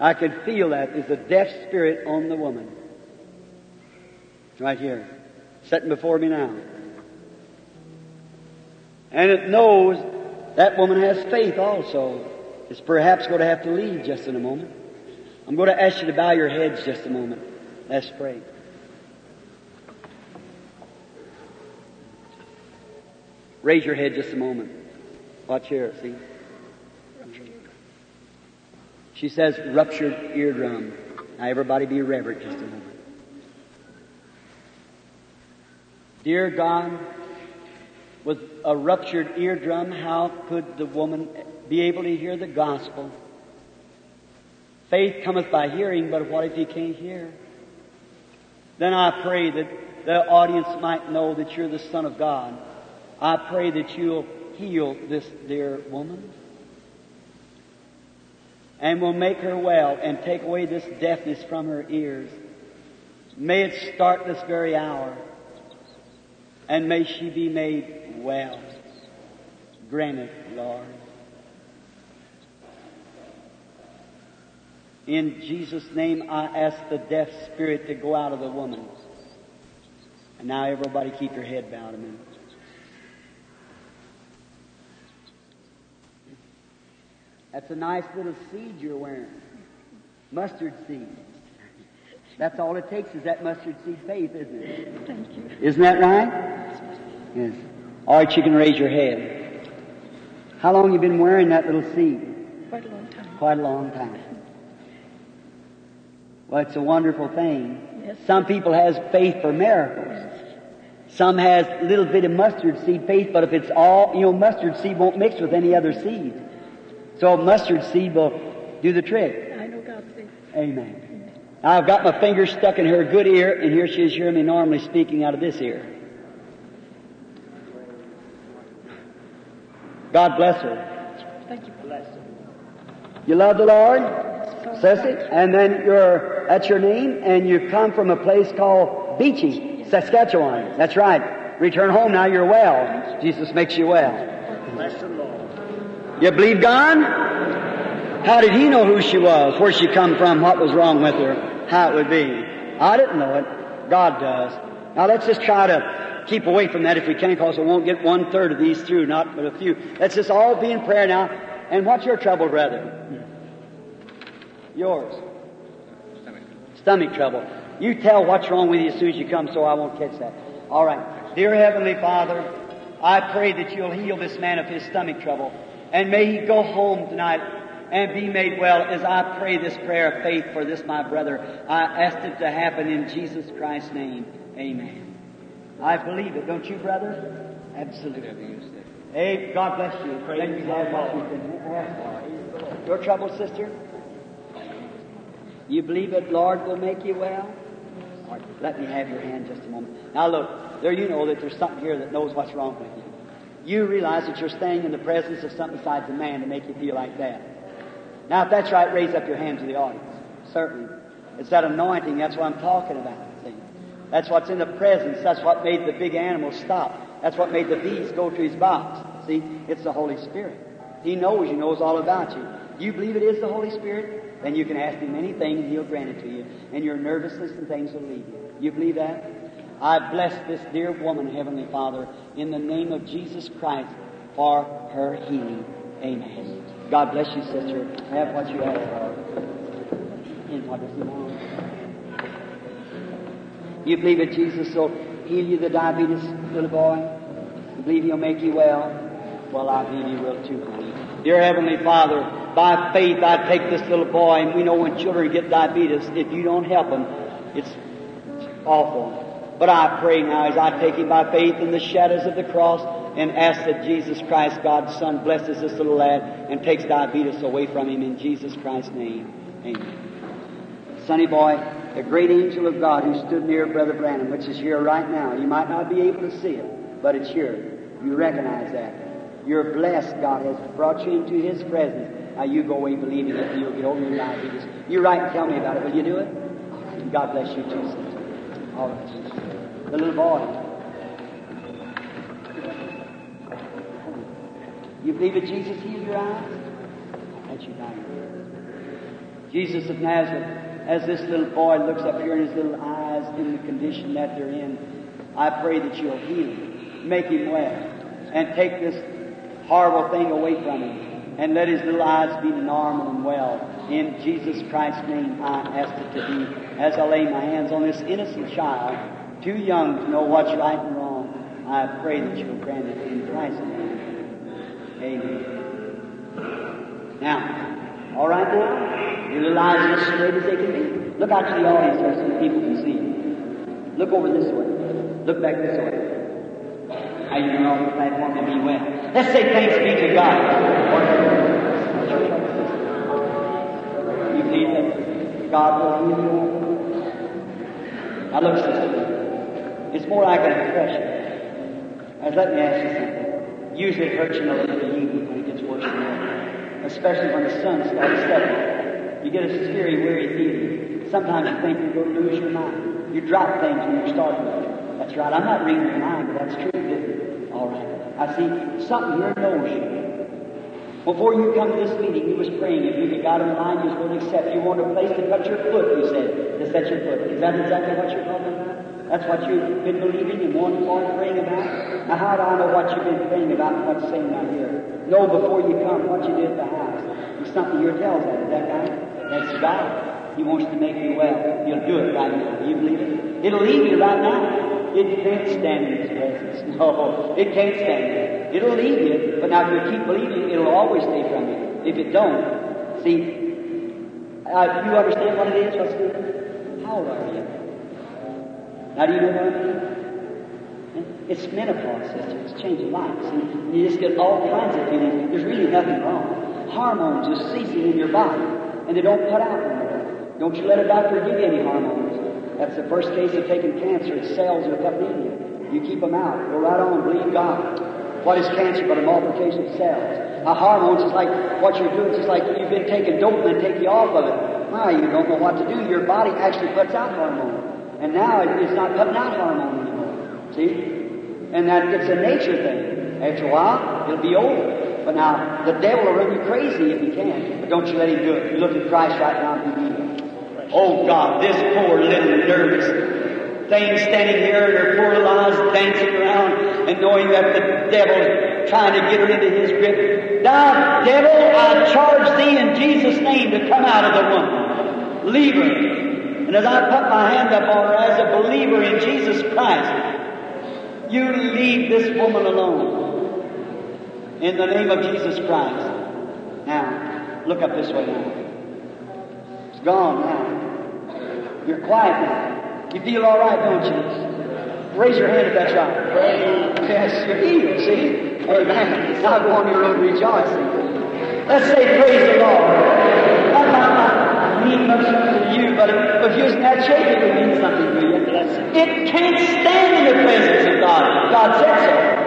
I can feel that. There's a deaf spirit on the woman. Right here. Sitting before me now. And it knows that woman has faith also is perhaps going to have to leave just in a moment. I'm going to ask you to bow your heads just a moment. Let's pray. Raise your head just a moment. Watch here, see? She says ruptured eardrum. Now everybody be reverent just a moment. Dear God, with a ruptured eardrum, how could the woman be able to hear the gospel. Faith cometh by hearing, but what if you can't hear? Then I pray that the audience might know that you're the Son of God. I pray that you'll heal this dear woman and will make her well and take away this deafness from her ears. May it start this very hour and may she be made well. Grant it, Lord. In Jesus' name, I ask the deaf spirit to go out of the woman. And now everybody keep your head bowed a minute. That's a nice little seed you're wearing. Mustard seed. That's all it takes is that mustard seed faith, isn't it? Thank you. Isn't that right? Yes. All right, you can raise your head. How long you been wearing that little seed? Quite a long time. Quite a long time. Well, it's a wonderful thing. Yes. Some people has faith for miracles. Some has a little bit of mustard seed faith, but if it's all, you know, mustard seed won't mix with any other seed. So mustard seed will do the trick. I know God's faith. Amen. Now I've got my finger stuck in her good ear, and here she is hearing me normally speaking out of this ear. God bless her. Thank you. Bless her. You love the Lord? So Ceci? And then you're, that's your name, and you come from a place called Beachy, Saskatchewan. That's right. Return home now, you're well. Jesus makes you well. Bless the Lord. You believe God? How did he know who she was, where she come from, what was wrong with her, how it would be? I didn't know it. God does. Now let's just try to keep away from that if we can, because we won't get one third of these through, not but a few. Let's just all be in prayer now. And what's your trouble, brother? Yours. Stomach trouble. You tell what's wrong with you as soon as you come so I won't catch that. All right. Dear Heavenly Father, I pray that you'll heal this man of his stomach trouble. And may he go home tonight and be made well as I pray this prayer of faith for this my brother. I ask it to happen in Jesus Christ's name. Amen. I believe it, don't you, brother? Absolutely. Hey, God bless you. Let you what you can ask for. Your trouble, sister? You believe that Lord will make you well? Right, let me have your hand just a moment. Now look, there you know that there's something here that knows what's wrong with you. You realize that you're staying in the presence of something besides a man to make you feel like that. Now if that's right, raise up your hand to the audience. Certainly. It's that anointing, that's what I'm talking about. See? That's what's in the presence. That's what made the big animal stop. That's what made the bees go to his box. See? It's the Holy Spirit. He knows, He knows all about you. You believe it is the Holy Spirit? Then you can ask Him anything and He'll grant it to you. And your nervousness and things will leave you. You believe that? I bless this dear woman, Heavenly Father, in the name of Jesus Christ for her healing. Amen. God bless you, sister. Have what you ask for. And what does He? You believe that Jesus will heal you the diabetes, little boy? You believe He'll make you well? Well, I believe He will too, honey. Dear Heavenly Father, by faith I take this little boy, and we know when children get diabetes, if you don't help them, it's awful. But I pray now as I take him by faith in the shadows of the cross and ask that Jesus Christ, God's Son, blesses this little lad and takes diabetes away from him in Jesus Christ's name. Amen. Sonny boy, the great angel of God who stood near Brother Branham, which is here right now. You might not be able to see it, but it's here. You recognize that. You're blessed. God has brought you into His presence. Now you go away believing it and you'll get over your diabetes. You write and tell me about it. Will you do it? God bless you sister. All right. The little boy. You believe that Jesus healed your eyes? That's you down Jesus of Nazareth, as this little boy looks up here in his little eyes in the condition that they're in, I pray that you'll heal him, make him well, and take this horrible thing away from him, and let his little eyes be normal and well. In Jesus Christ's name, I ask it to be. As I lay my hands on this innocent child, too young to know what's right and wrong, I pray that you'll grant it in Christ's name. Amen. Now, all right now? Little eyes as straight as they can be. Look out to the audience there so the people can see you. Look over this way. Look back this way. How you on the platform to be well? Let's say thanks be to God. You believe that God will heal you? Now look, sister. It's more like an impression. Now let me ask you something. Usually it hurts you in the little evening when it gets worse than that. Especially when the sun starts setting. You get a scary, weary feeling. Sometimes you think you're going to lose your mind. You drop things when you're starting. That's right. I'm not reading your mind, but that's true. All right. I see something here knows you. Before you come to this meeting, you was praying. If you had God in line, you was going to accept. You wanted a place to put your foot, you said, to set your foot. Is that exactly what you're talking about? That's what you've been believing and wanting for and praying about? Now, how do I know what you've been praying about and what's saying out here? Know before you come what you did at the house. There's something here tells that. Is that right? That's God. He wants to make you well. He'll do it right now. You believe it? It'll leave you right now. It can't stand in His presence. <laughs> No, it can't stand it. It'll leave you, but now if you keep believing, it'll always stay from you. If it don't, see, uh, you understand what it is? What's it? How old are you? Now do you know what I mean? It's menopause, sister. It's changing lives. See, you just get all kinds of feelings. There's really nothing wrong. Hormones are ceasing in your body, and they don't put out anymore. Don't you let a doctor give you any hormones. That's the first case of taking cancer. It's cells coming in you. Keep them out. Go right on believe God. What is cancer but a multiplication of cells? A hormones is like what you're doing. It's like you've been taking dope and then take you off of it. Now you don't know what to do. Your body actually puts out hormone. And now it's not coming out hormone anymore. See? And that it's a nature thing. After a while, it'll be over. But now, the devil will run you crazy if he can. But don't you let him do it. You look at Christ right now and be. Oh God, this poor little nervous thing standing here in her poor lies dancing around and knowing that the devil is trying to get her into his grip. Now, devil, I charge thee in Jesus' name to come out of the woman. Leave her. And as I put my hand up on her as a believer in Jesus Christ, you leave this woman alone. In the name of Jesus Christ. Now, look up this way now. It's gone now. You're quiet now. You feel all right, don't you? Raise your hand if that's right. Yes, you're healed, see? Amen. Now go on your road rejoicing. Let's say praise the Lord. Not mean much you, but if you're in that shape, it would mean something to you. It can't stand in the presence of God. God said so.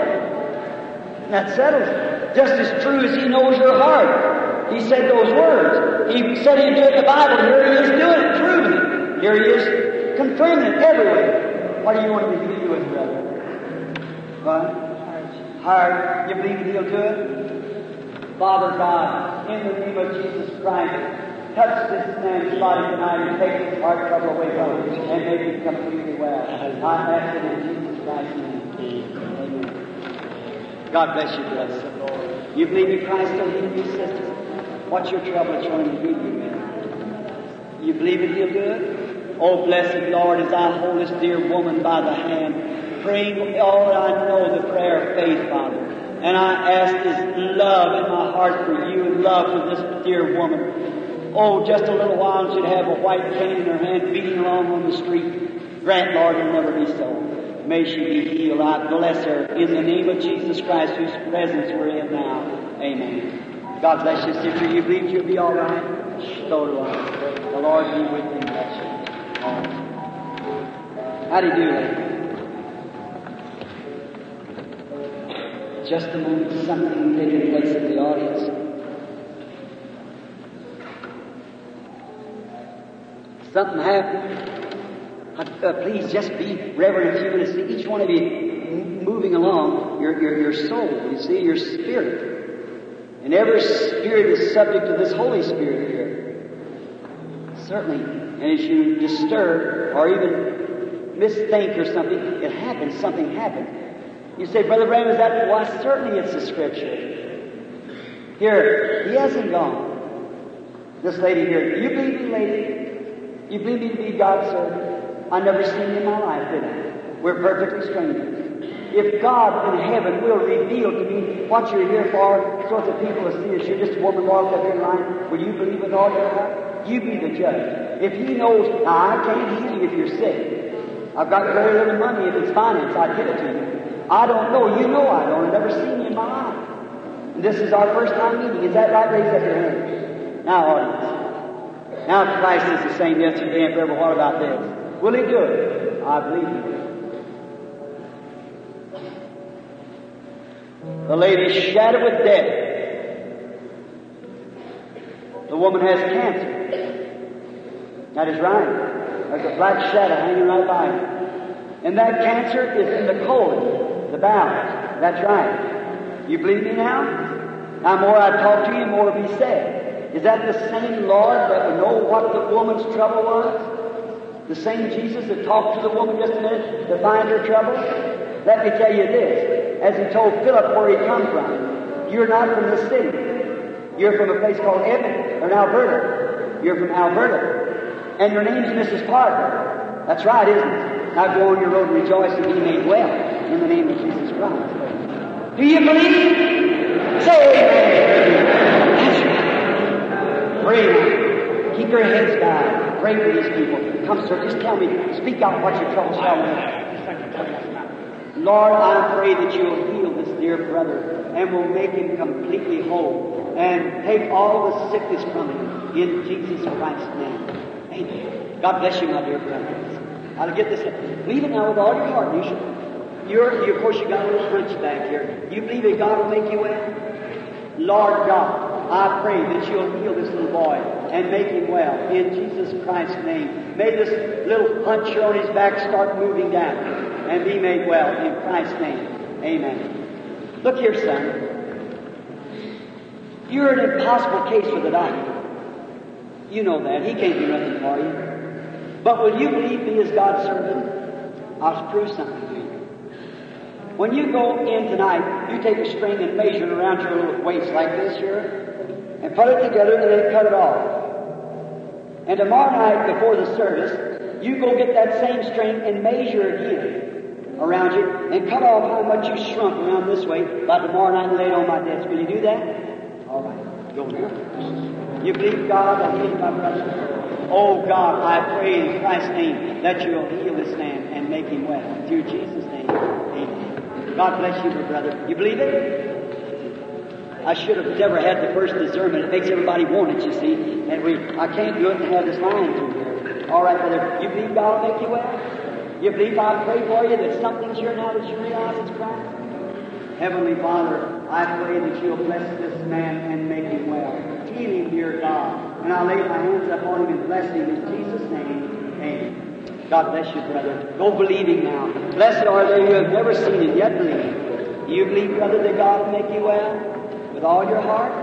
That settles it. Just as true as He knows your heart. He said those words. He said He'd do it in the Bible. Here He is doing it, proving it. Here He is confirming it everywhere. What do you want to do with, brother? What? Heart. You believe He'll do it? Father God, in the name of Jesus Christ, touch this man's body tonight and take his heart trouble away from him and make him completely well. I ask it in Jesus Christ's name. Amen. God bless you, brother. You believe in Christ will heal you, sister? What's your trouble trying to heal you, man? You believe he'll do it? Oh, blessed Lord, as I hold this dear woman by the hand, praying, oh, I know the prayer of faith, Father. And I ask this love in my heart for you and love for this dear woman. Oh, just a little while and she'd have a white cane in her hand beating along on the street. Grant, Lord, it'll never be so. May she be healed. I bless her in the name of Jesus Christ, whose presence we're in now. Amen. God bless you, sister. You believe you'll be all right? So do I. The Lord be with you. Bless you. How do you do, lady? Just a moment, something taking place in the audience. Something happened. Uh, please just be reverent a few minutes. See each one of you moving along, your, your, your soul, you see, your spirit. And every spirit is subject to this Holy Spirit here. Certainly. And as you disturb or even misthink or something, it happens, something happens. You say, Brother Branham, is that? Why, certainly it's the Scripture. Here, he hasn't gone. This lady here, you believe me, lady? You believe me to be God's servant? I never seen you in my life, did I? We're perfectly strangers. If God in heaven will reveal to me what you're here for, so that people will see that you're just a woman walking up in line, will you believe with all your heart? You be the judge. If He knows, now I can't heal you if you're sick. I've got very little money if it's finance, I'd give it to you. I don't know. You know I don't. I've never seen you in my life. And this is our first time meeting. Is that right? Raise up your hand. Now, audience. Now Christ is the same yesterday and forever. What about this? Will He do it? I believe He will. The lady shattered with death. The woman has cancer. That is right. There's a black shadow hanging right by her. And that cancer is in the colon, the bowels. That's right. You believe me now? Now, more I talk to you, more will be said. Is that the same Lord that would know what the woman's trouble was? The same Jesus that talked to the woman just a minute to find her trouble? Let me tell you this. As he told Philip where he come from, you're not from the city. You're from a place called Edmonton, or Alberta. You're from Alberta. And your name's Mrs. Parker. That's right, isn't it? Now go on your road and rejoice and be made well in the name of Jesus Christ. Do you believe? Say amen. Pray. Keep your heads bowed. Pray for these people. Come, sir, just tell me. Speak out what your troubles are. Lord, I pray that you'll heal this dear brother and will make him completely whole and take all the sickness from him in Jesus Christ's name. Amen. God bless you, my dear brother. I'll get this. Believe it now with all your heart. You should. You're, you, of course, you got a little hunchback here. You believe that God will make you well? Lord God, I pray that you'll heal this little boy and make him well in Jesus Christ's name. May this little hunch on his back start moving down and be made well in Christ's name. Amen. Look here, son. You're an impossible case for the doctor. You know that. He can't do nothing for you. But will you believe me as God's servant? I'll prove something to you. When you go in tonight, you take a string and measure it around your little waist like this here, and put it together and then cut it off. And tomorrow night before the service, you go get that same string and measure again around you and cut off how much you shrunk around this way by tomorrow night and lay it on my desk. Will you do that? All right. Go now. You believe God will heal my brother? Oh God, I pray in Christ's name that you'll heal this man and make him well. Through Jesus' name. Amen. God bless you, my brother. You believe it? I should have never had the first discernment. It makes everybody want it, you see. And we, I can't do it and have this line through here. All right, brother. You believe God will make you well? You believe I pray for you that something's here now that you realize it's Christ? Heavenly Father, I pray that you'll bless this man and make him well. Heal him, dear God. And I lay my hands upon him and bless him in Jesus' name. Amen. God bless you, brother. Go believing now. Blessed are they who have never seen it yet believe. Do you believe, brother, that God will make you well? With all your heart?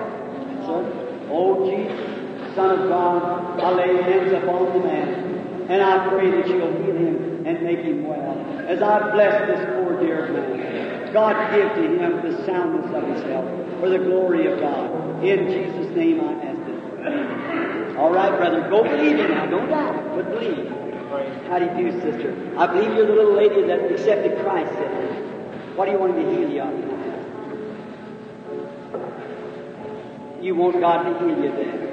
Sir? Oh, Jesus, Son of God, I lay hands upon the man. And I pray that you'll heal him and make him well. As I bless this poor dear man, God give to him the soundness of his health for the glory of God. In Jesus' name I ask it. All right, brother, go believe it now. Don't doubt, but believe. How do you do, sister? I believe you're the little lady that accepted Christ. What do you want him to heal you of? You want God to heal you then.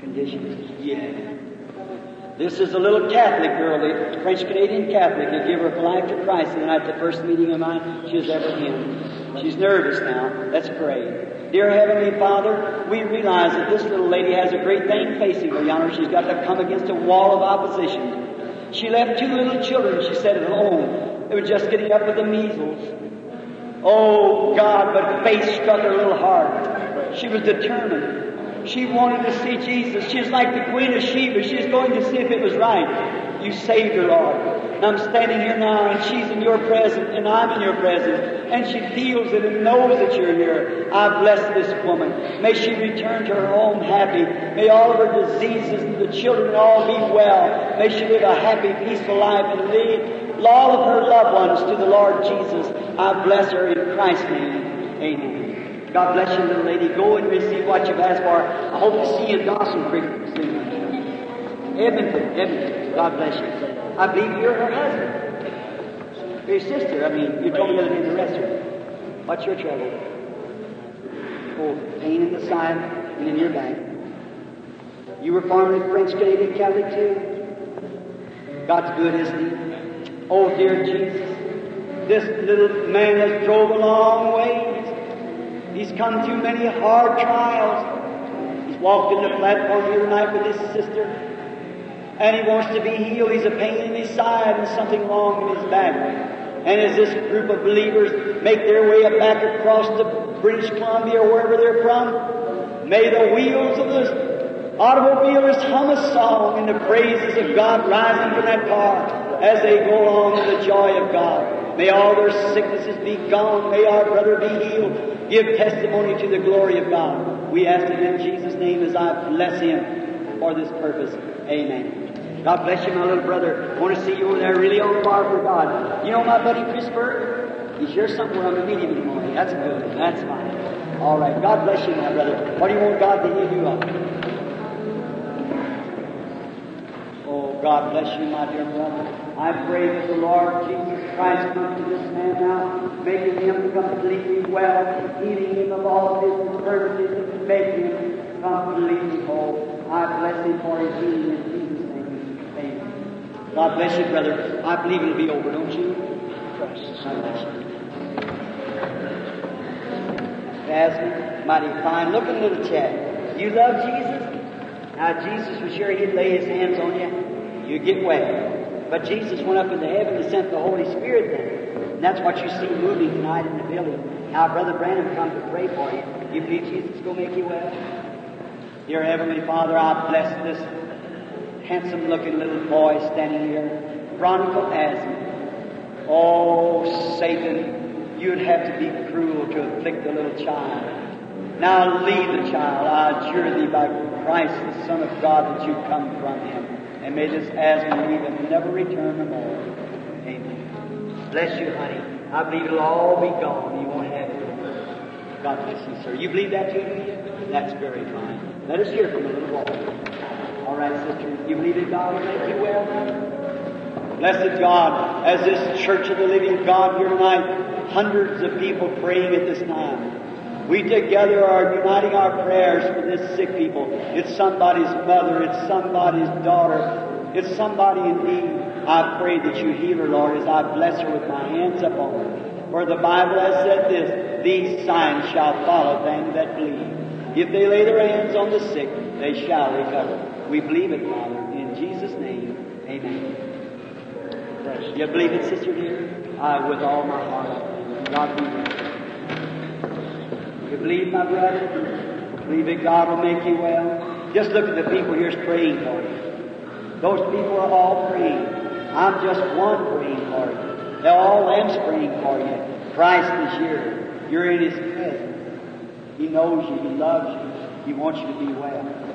Conditions? Yeah. This is a little Catholic girl, a French Canadian Catholic, that gave her life to Christ the night the first meeting of mine she was ever in. She's nervous now. Let's pray. Dear Heavenly Father, we realize that this little lady has a great thing facing her yonder. She's got to come against a wall of opposition. She left two little children, she said, at home. They were just getting up with the measles. Oh God, but faith struck her little heart. She was determined. She wanted to see Jesus. She was like the Queen of Sheba. She was going to see if it was right. You saved her, Lord. And I'm standing here now, and she's in your presence, and I'm in your presence, and she feels it and knows that you're here. I bless this woman. May she return to her home happy. May all of her diseases and the children all be well. May she live a happy, peaceful life and lead all of her loved ones to the Lord Jesus. I bless her in Christ's name. Amen. God bless you, little lady. Go and receive what you've asked for. I hope to see you in Dawson Creek soon. Edmonton, Edmonton. God bless you. I believe you're her husband. Your sister. I mean, you told me the other in the restaurant. What's your trouble? Oh, pain in the side and in your back. You were formerly French Canadian Catholic too? God's good, isn't He? Oh, dear Jesus. This little man has drove a long way. He's come through many hard trials. He's walked in the platform here tonight with his sister, and he wants to be healed. He's a pain in his side and something wrong in his back. And as this group of believers make their way back across the British Columbia or wherever they're from, may the wheels of the automobilists hum a song in the praises of God rising from that car as they go along in the joy of God. May all their sicknesses be gone. May our brother be healed give testimony to the glory of God. We ask it in Jesus' name as I bless him for this purpose. Amen. God bless you, my little brother. I want to see you over there really on fire for God. You know my buddy Chris Berg? He's here somewhere. I'm going to meet him in the morning. That's good. That's fine. All right. God bless you, my brother. What do you want God to heal you of? Oh, God bless you, my dear brother. I pray that the Lord Jesus Christ come to this man now, making him completely well, healing him of all his infirmities, and making him completely whole. I bless him for his healing in Jesus' name. Amen. God bless you, brother. I believe it'll be over, don't you? Bless you. Jasmine, mighty fine looking little chap. You love Jesus? Now, Jesus was sure he'd lay his hands on you. You get well. But Jesus went up into heaven and sent the Holy Spirit then. And that's what you see moving tonight in the building. Now, Brother Branham come to pray for you. You believe Jesus will make you well? Dear Heavenly Father, I bless this handsome looking little boy standing here, bronchial asthma. Oh, Satan, you'd have to be cruel to afflict the little child. Now leave the child. I adjure thee by Christ, the Son of God, that you come from him. And may this asthma leave and never return no more. Amen. Bless you, honey. I believe it'll all be gone. You won't have it. God bless you, sir. You believe that too? That's very fine. Let us hear from a little. All right, sister. You believe in God make you well? Blessed God, as this church of the living God here tonight, hundreds of people praying at this time. We together are uniting our prayers for this sick people. It's somebody's mother, it's somebody's daughter, it's somebody in need. I pray that you heal her, Lord, as I bless her with my hands upon her. For the Bible has said this, these signs shall follow them that believe. If they lay their hands on the sick, they shall recover. We believe it, Father. In Jesus' name, amen. You believe it, sister dear? I, with all my heart. God be with you. You believe, my brother? Believe that God will make you well? Just look at the people here's praying for you. Those people are all praying. I'm just one praying for you. They're all them's praying for you. Christ is here. You're in His. He knows you. He loves you. He wants you to be well.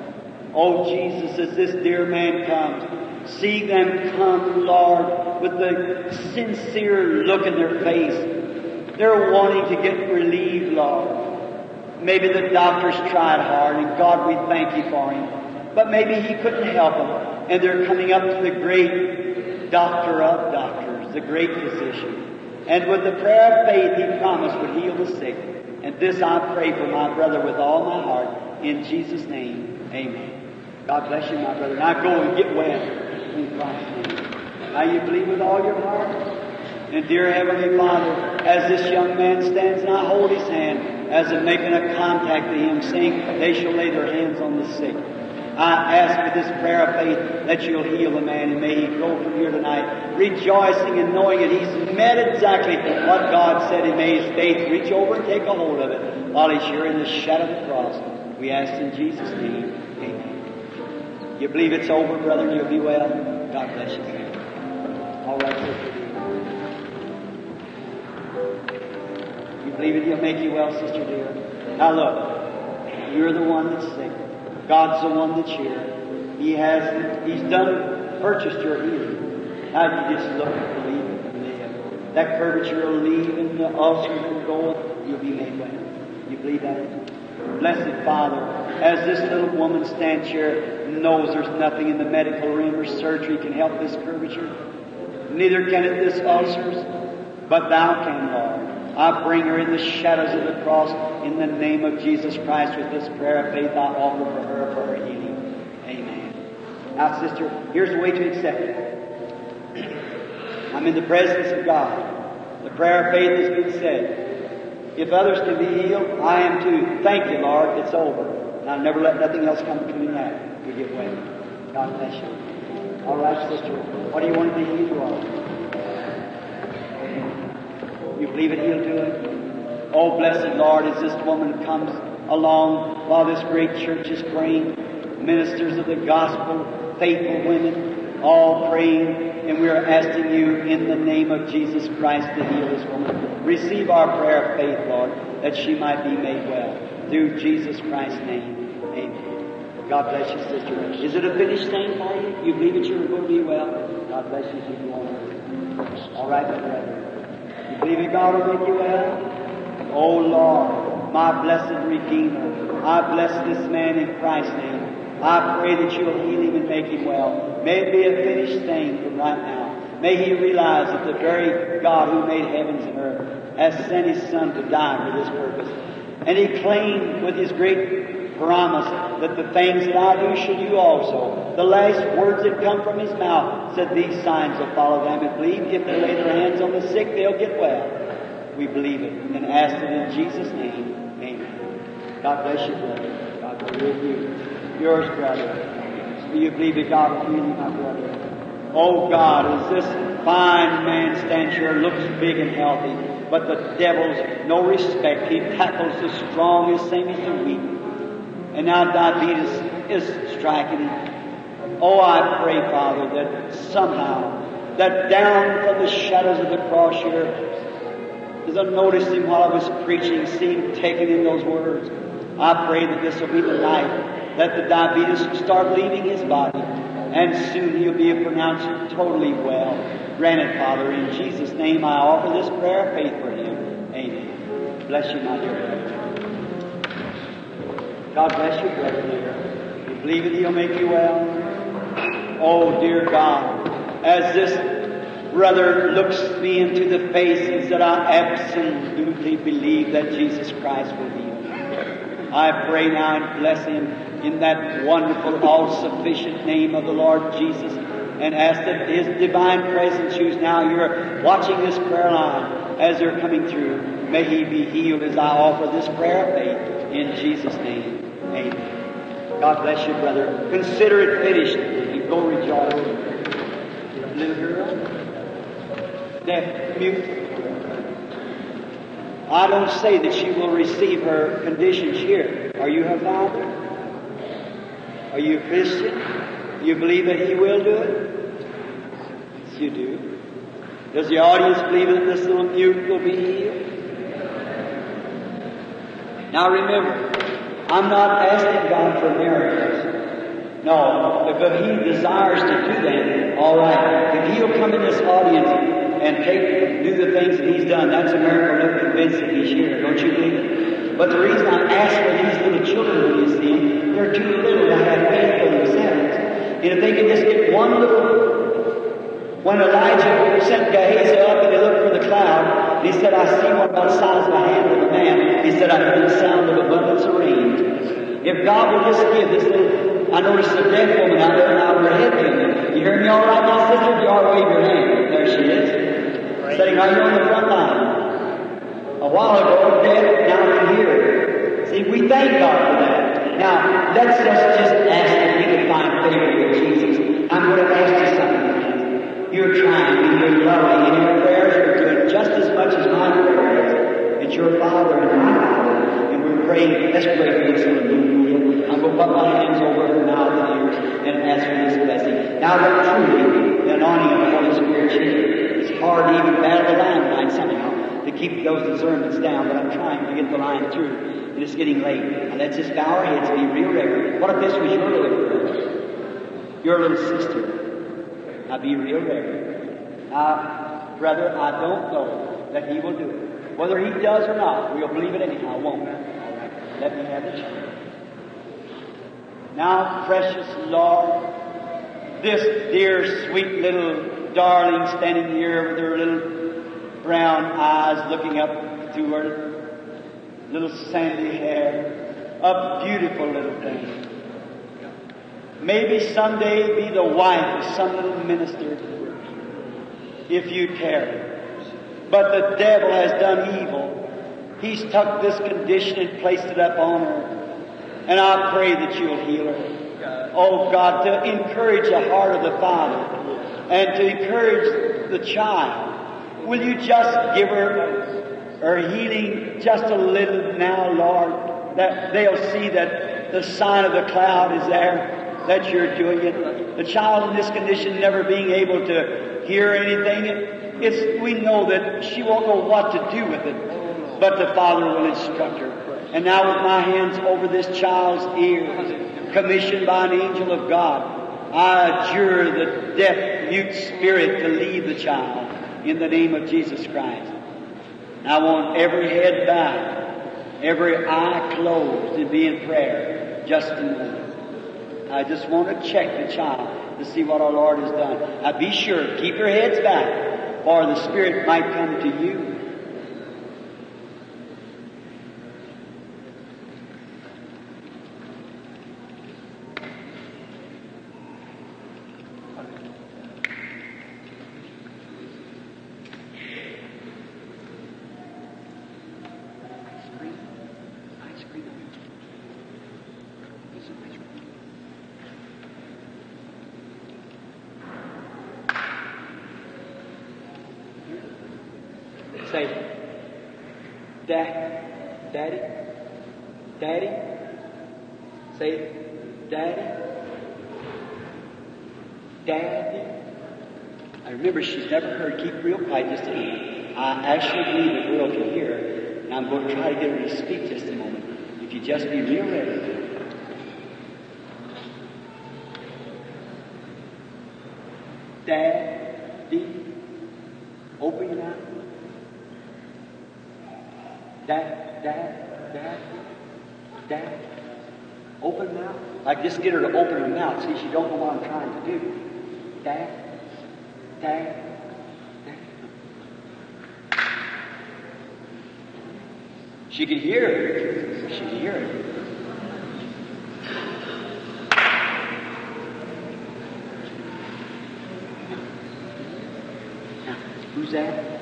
Oh, Jesus, as this dear man comes, see them come, Lord, with the sincere look in their face. They're wanting to get relieved, Lord. Maybe the doctors tried hard, and God, we thank you for him. But maybe he couldn't help them, and they're coming up to the great doctor of doctors, the great physician. And with the prayer of faith, he promised would heal the sick. And this I pray for my brother with all my heart. In Jesus' name, amen. God bless you, my brother. Now go and get well in Christ's name. Now you believe with all your heart? And dear Heavenly Father, as this young man stands and I hold his hand, as if making a contact to him, saying, they shall lay their hands on the sick. I ask with this prayer of faith that you'll heal the man and may he go from here tonight rejoicing and knowing that he's met exactly what God said and may his faith reach over and take a hold of it while he's here in the shadow of the cross. We ask in Jesus' name, amen. You believe it's over, brother, you'll be well? God bless you. All right. You believe it, he'll make you well, sister dear. Now look, you're the one that's sick. God's the one that's here. He has, He's done, purchased your healing. Now you just look and believe it and. That curvature will leave and the ulcer will go, you'll be made well. You believe that? Blessed Father, as this little woman stands here, knows there's nothing in the medical room or surgery can help this curvature. Neither can it this ulcers, but Thou can, Lord. I bring her in the shadows of the cross in the name of Jesus Christ with this prayer of faith I offer for her for her healing. Amen. Now, sister, here's the way to accept it. <clears throat> I'm in the presence of God. The prayer of faith has been said. If others can be healed, I am too. Thank you, Lord. It's over. And I'll never let nothing else come between that. We get well. God bless you. All right, sister. What do you want to be healed of? You believe it, He'll do it. Oh, blessed Lord, as this woman comes along while this great church is praying, ministers of the gospel, faithful women, all praying, and we are asking you in the name of Jesus Christ to heal this woman. Receive our prayer of faith, Lord, that she might be made well. Through Jesus Christ's name, amen. God bless you, sister. Is it a finished thing for you? You believe that you're going to be well? God bless you, if you want All right, my brother. You will you well? Oh, Lord, my blessed Redeemer, I bless this man in Christ's name. I pray that you'll heal him and make him well. May it be a finished thing from right now. May he realize that the very God who made heavens and earth has sent his Son to die for this purpose. And he claimed with his great promise that the things that I do should you also. The last words that come from his mouth said, These signs will follow them that believe. If they lay their hands on the sick, they'll get well. We believe it and ask it in Jesus' name. Amen. God bless you, brother. God be with you. Yours, brother. Do you believe that God will heal you, my brother? Oh God, as this fine man stands here, looks big and healthy, but the devil's no respect. He tackles the strong as same as the weak. And now diabetes is striking. Oh, I pray, Father, that somehow, that down from the shadows of the cross here, as I noticed him while I was preaching, see taken in those words. I pray that this will be the night that the diabetes will start leaving his body, and soon he'll be pronounced totally well. Granted, Father, in Jesus' name I offer this prayer of faith for him. Amen. Bless you, my dear brother. God bless you, brother dear. You believe that he'll make you well? Oh, dear God, as this brother looks me into the face and said, I absolutely believe that Jesus Christ will heal. I pray now and bless him in that wonderful, all-sufficient name of the Lord Jesus and ask that His divine presence, who's now you're watching this prayer line as they're coming through, may He be healed as I offer this prayer of faith in Jesus' name. Amen. God bless you, brother. Consider it finished. You go rejoice. Little girl, deaf, mute. I don't say that she will receive her conditions here. Are you her father? Are you a Christian? You believe that He will do it? Yes, you do. Does the audience believe that this little mute will be healed? Now remember, I'm not asking God for miracles. No, if He desires to do that, all right. If He'll come in this audience and take do the things that He's done, that's a miracle enough to convince that He's here. Don't you believe it? But the reason I ask for these little children, you see, they're too little to have faith for themselves. And if they can just get one little when Elijah sent Gehazi up and he looked for the cloud, and he said, I see one about the size of a hand of a man. He said, I hear the sound of abundance of rain. If God would just give this little, I noticed a deaf woman out there now her head moving. You hear me all right my sister? You to wave your hand. There she is. Sitting right here on the front line. A while ago, deaf, now can hear. See, we thank God for that. Now, let's just, just ask that we can find favor with Jesus. I'm going to ask you something. You're trying and you're loving and your prayers are good just as much as my prayers. It's your Father and my Father. And we're praying, let's pray for this little I'm going to put my hands over her mouth and ears and ask for this blessing. Now that truly, the anointing of the Holy Spirit it's hard to even battle the line somehow to keep those discernments down, but I'm trying to get the line through. And it's getting late. Now let's just bow our heads and be real reverent. What if this was your little girl? Your little sister? Now be real reverent. Now, uh, brother, I don't know that he will do it. Whether he does or not, we'll believe it anyhow, won't we? Let me have the chance. Now, precious Lord, this dear, sweet little darling standing here with her little brown eyes looking up through her little sandy hair, a beautiful little thing maybe someday be the wife of some little minister if you tarry. But the devil has done evil. He's took this condition and placed it up on her. And I pray that you'll heal her. Oh God, to encourage the heart of the father and to encourage the child. Will you just give her her healing just a little now, Lord, that they'll see that the sign of the cloud is there that you're doing it. The child in this condition never being able to hear anything, it's, we know that she won't know what to do with it, but the Father will instruct her. And now with my hands over this child's ears, commissioned by an angel of God. I adjure the deaf, mute spirit to leave the child in the name of Jesus Christ. I want every head bowed, every eye closed, and be in prayer just a moment. I just want to check the child to see what our Lord has done. Now be sure, keep your heads back, for the Spirit might come to you. Say, Dad, Daddy, Daddy. Say, Daddy, Daddy. I remember she's never heard. Keep real quiet just a minute. I actually believe the girl can hear, and I'm going to try to get her to speak just a moment. If you just be real ready. Daddy, open your mouth. Dad, Dad, Dad, Dad. Open mouth. Like just get her to open her mouth. See, she don't know what I'm trying to do. Dad, Dad. She could hear it. She could hear it. Now, who's that?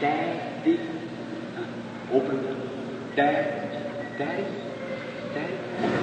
Daddy. Uh, open. Dad. Daddy. Daddy.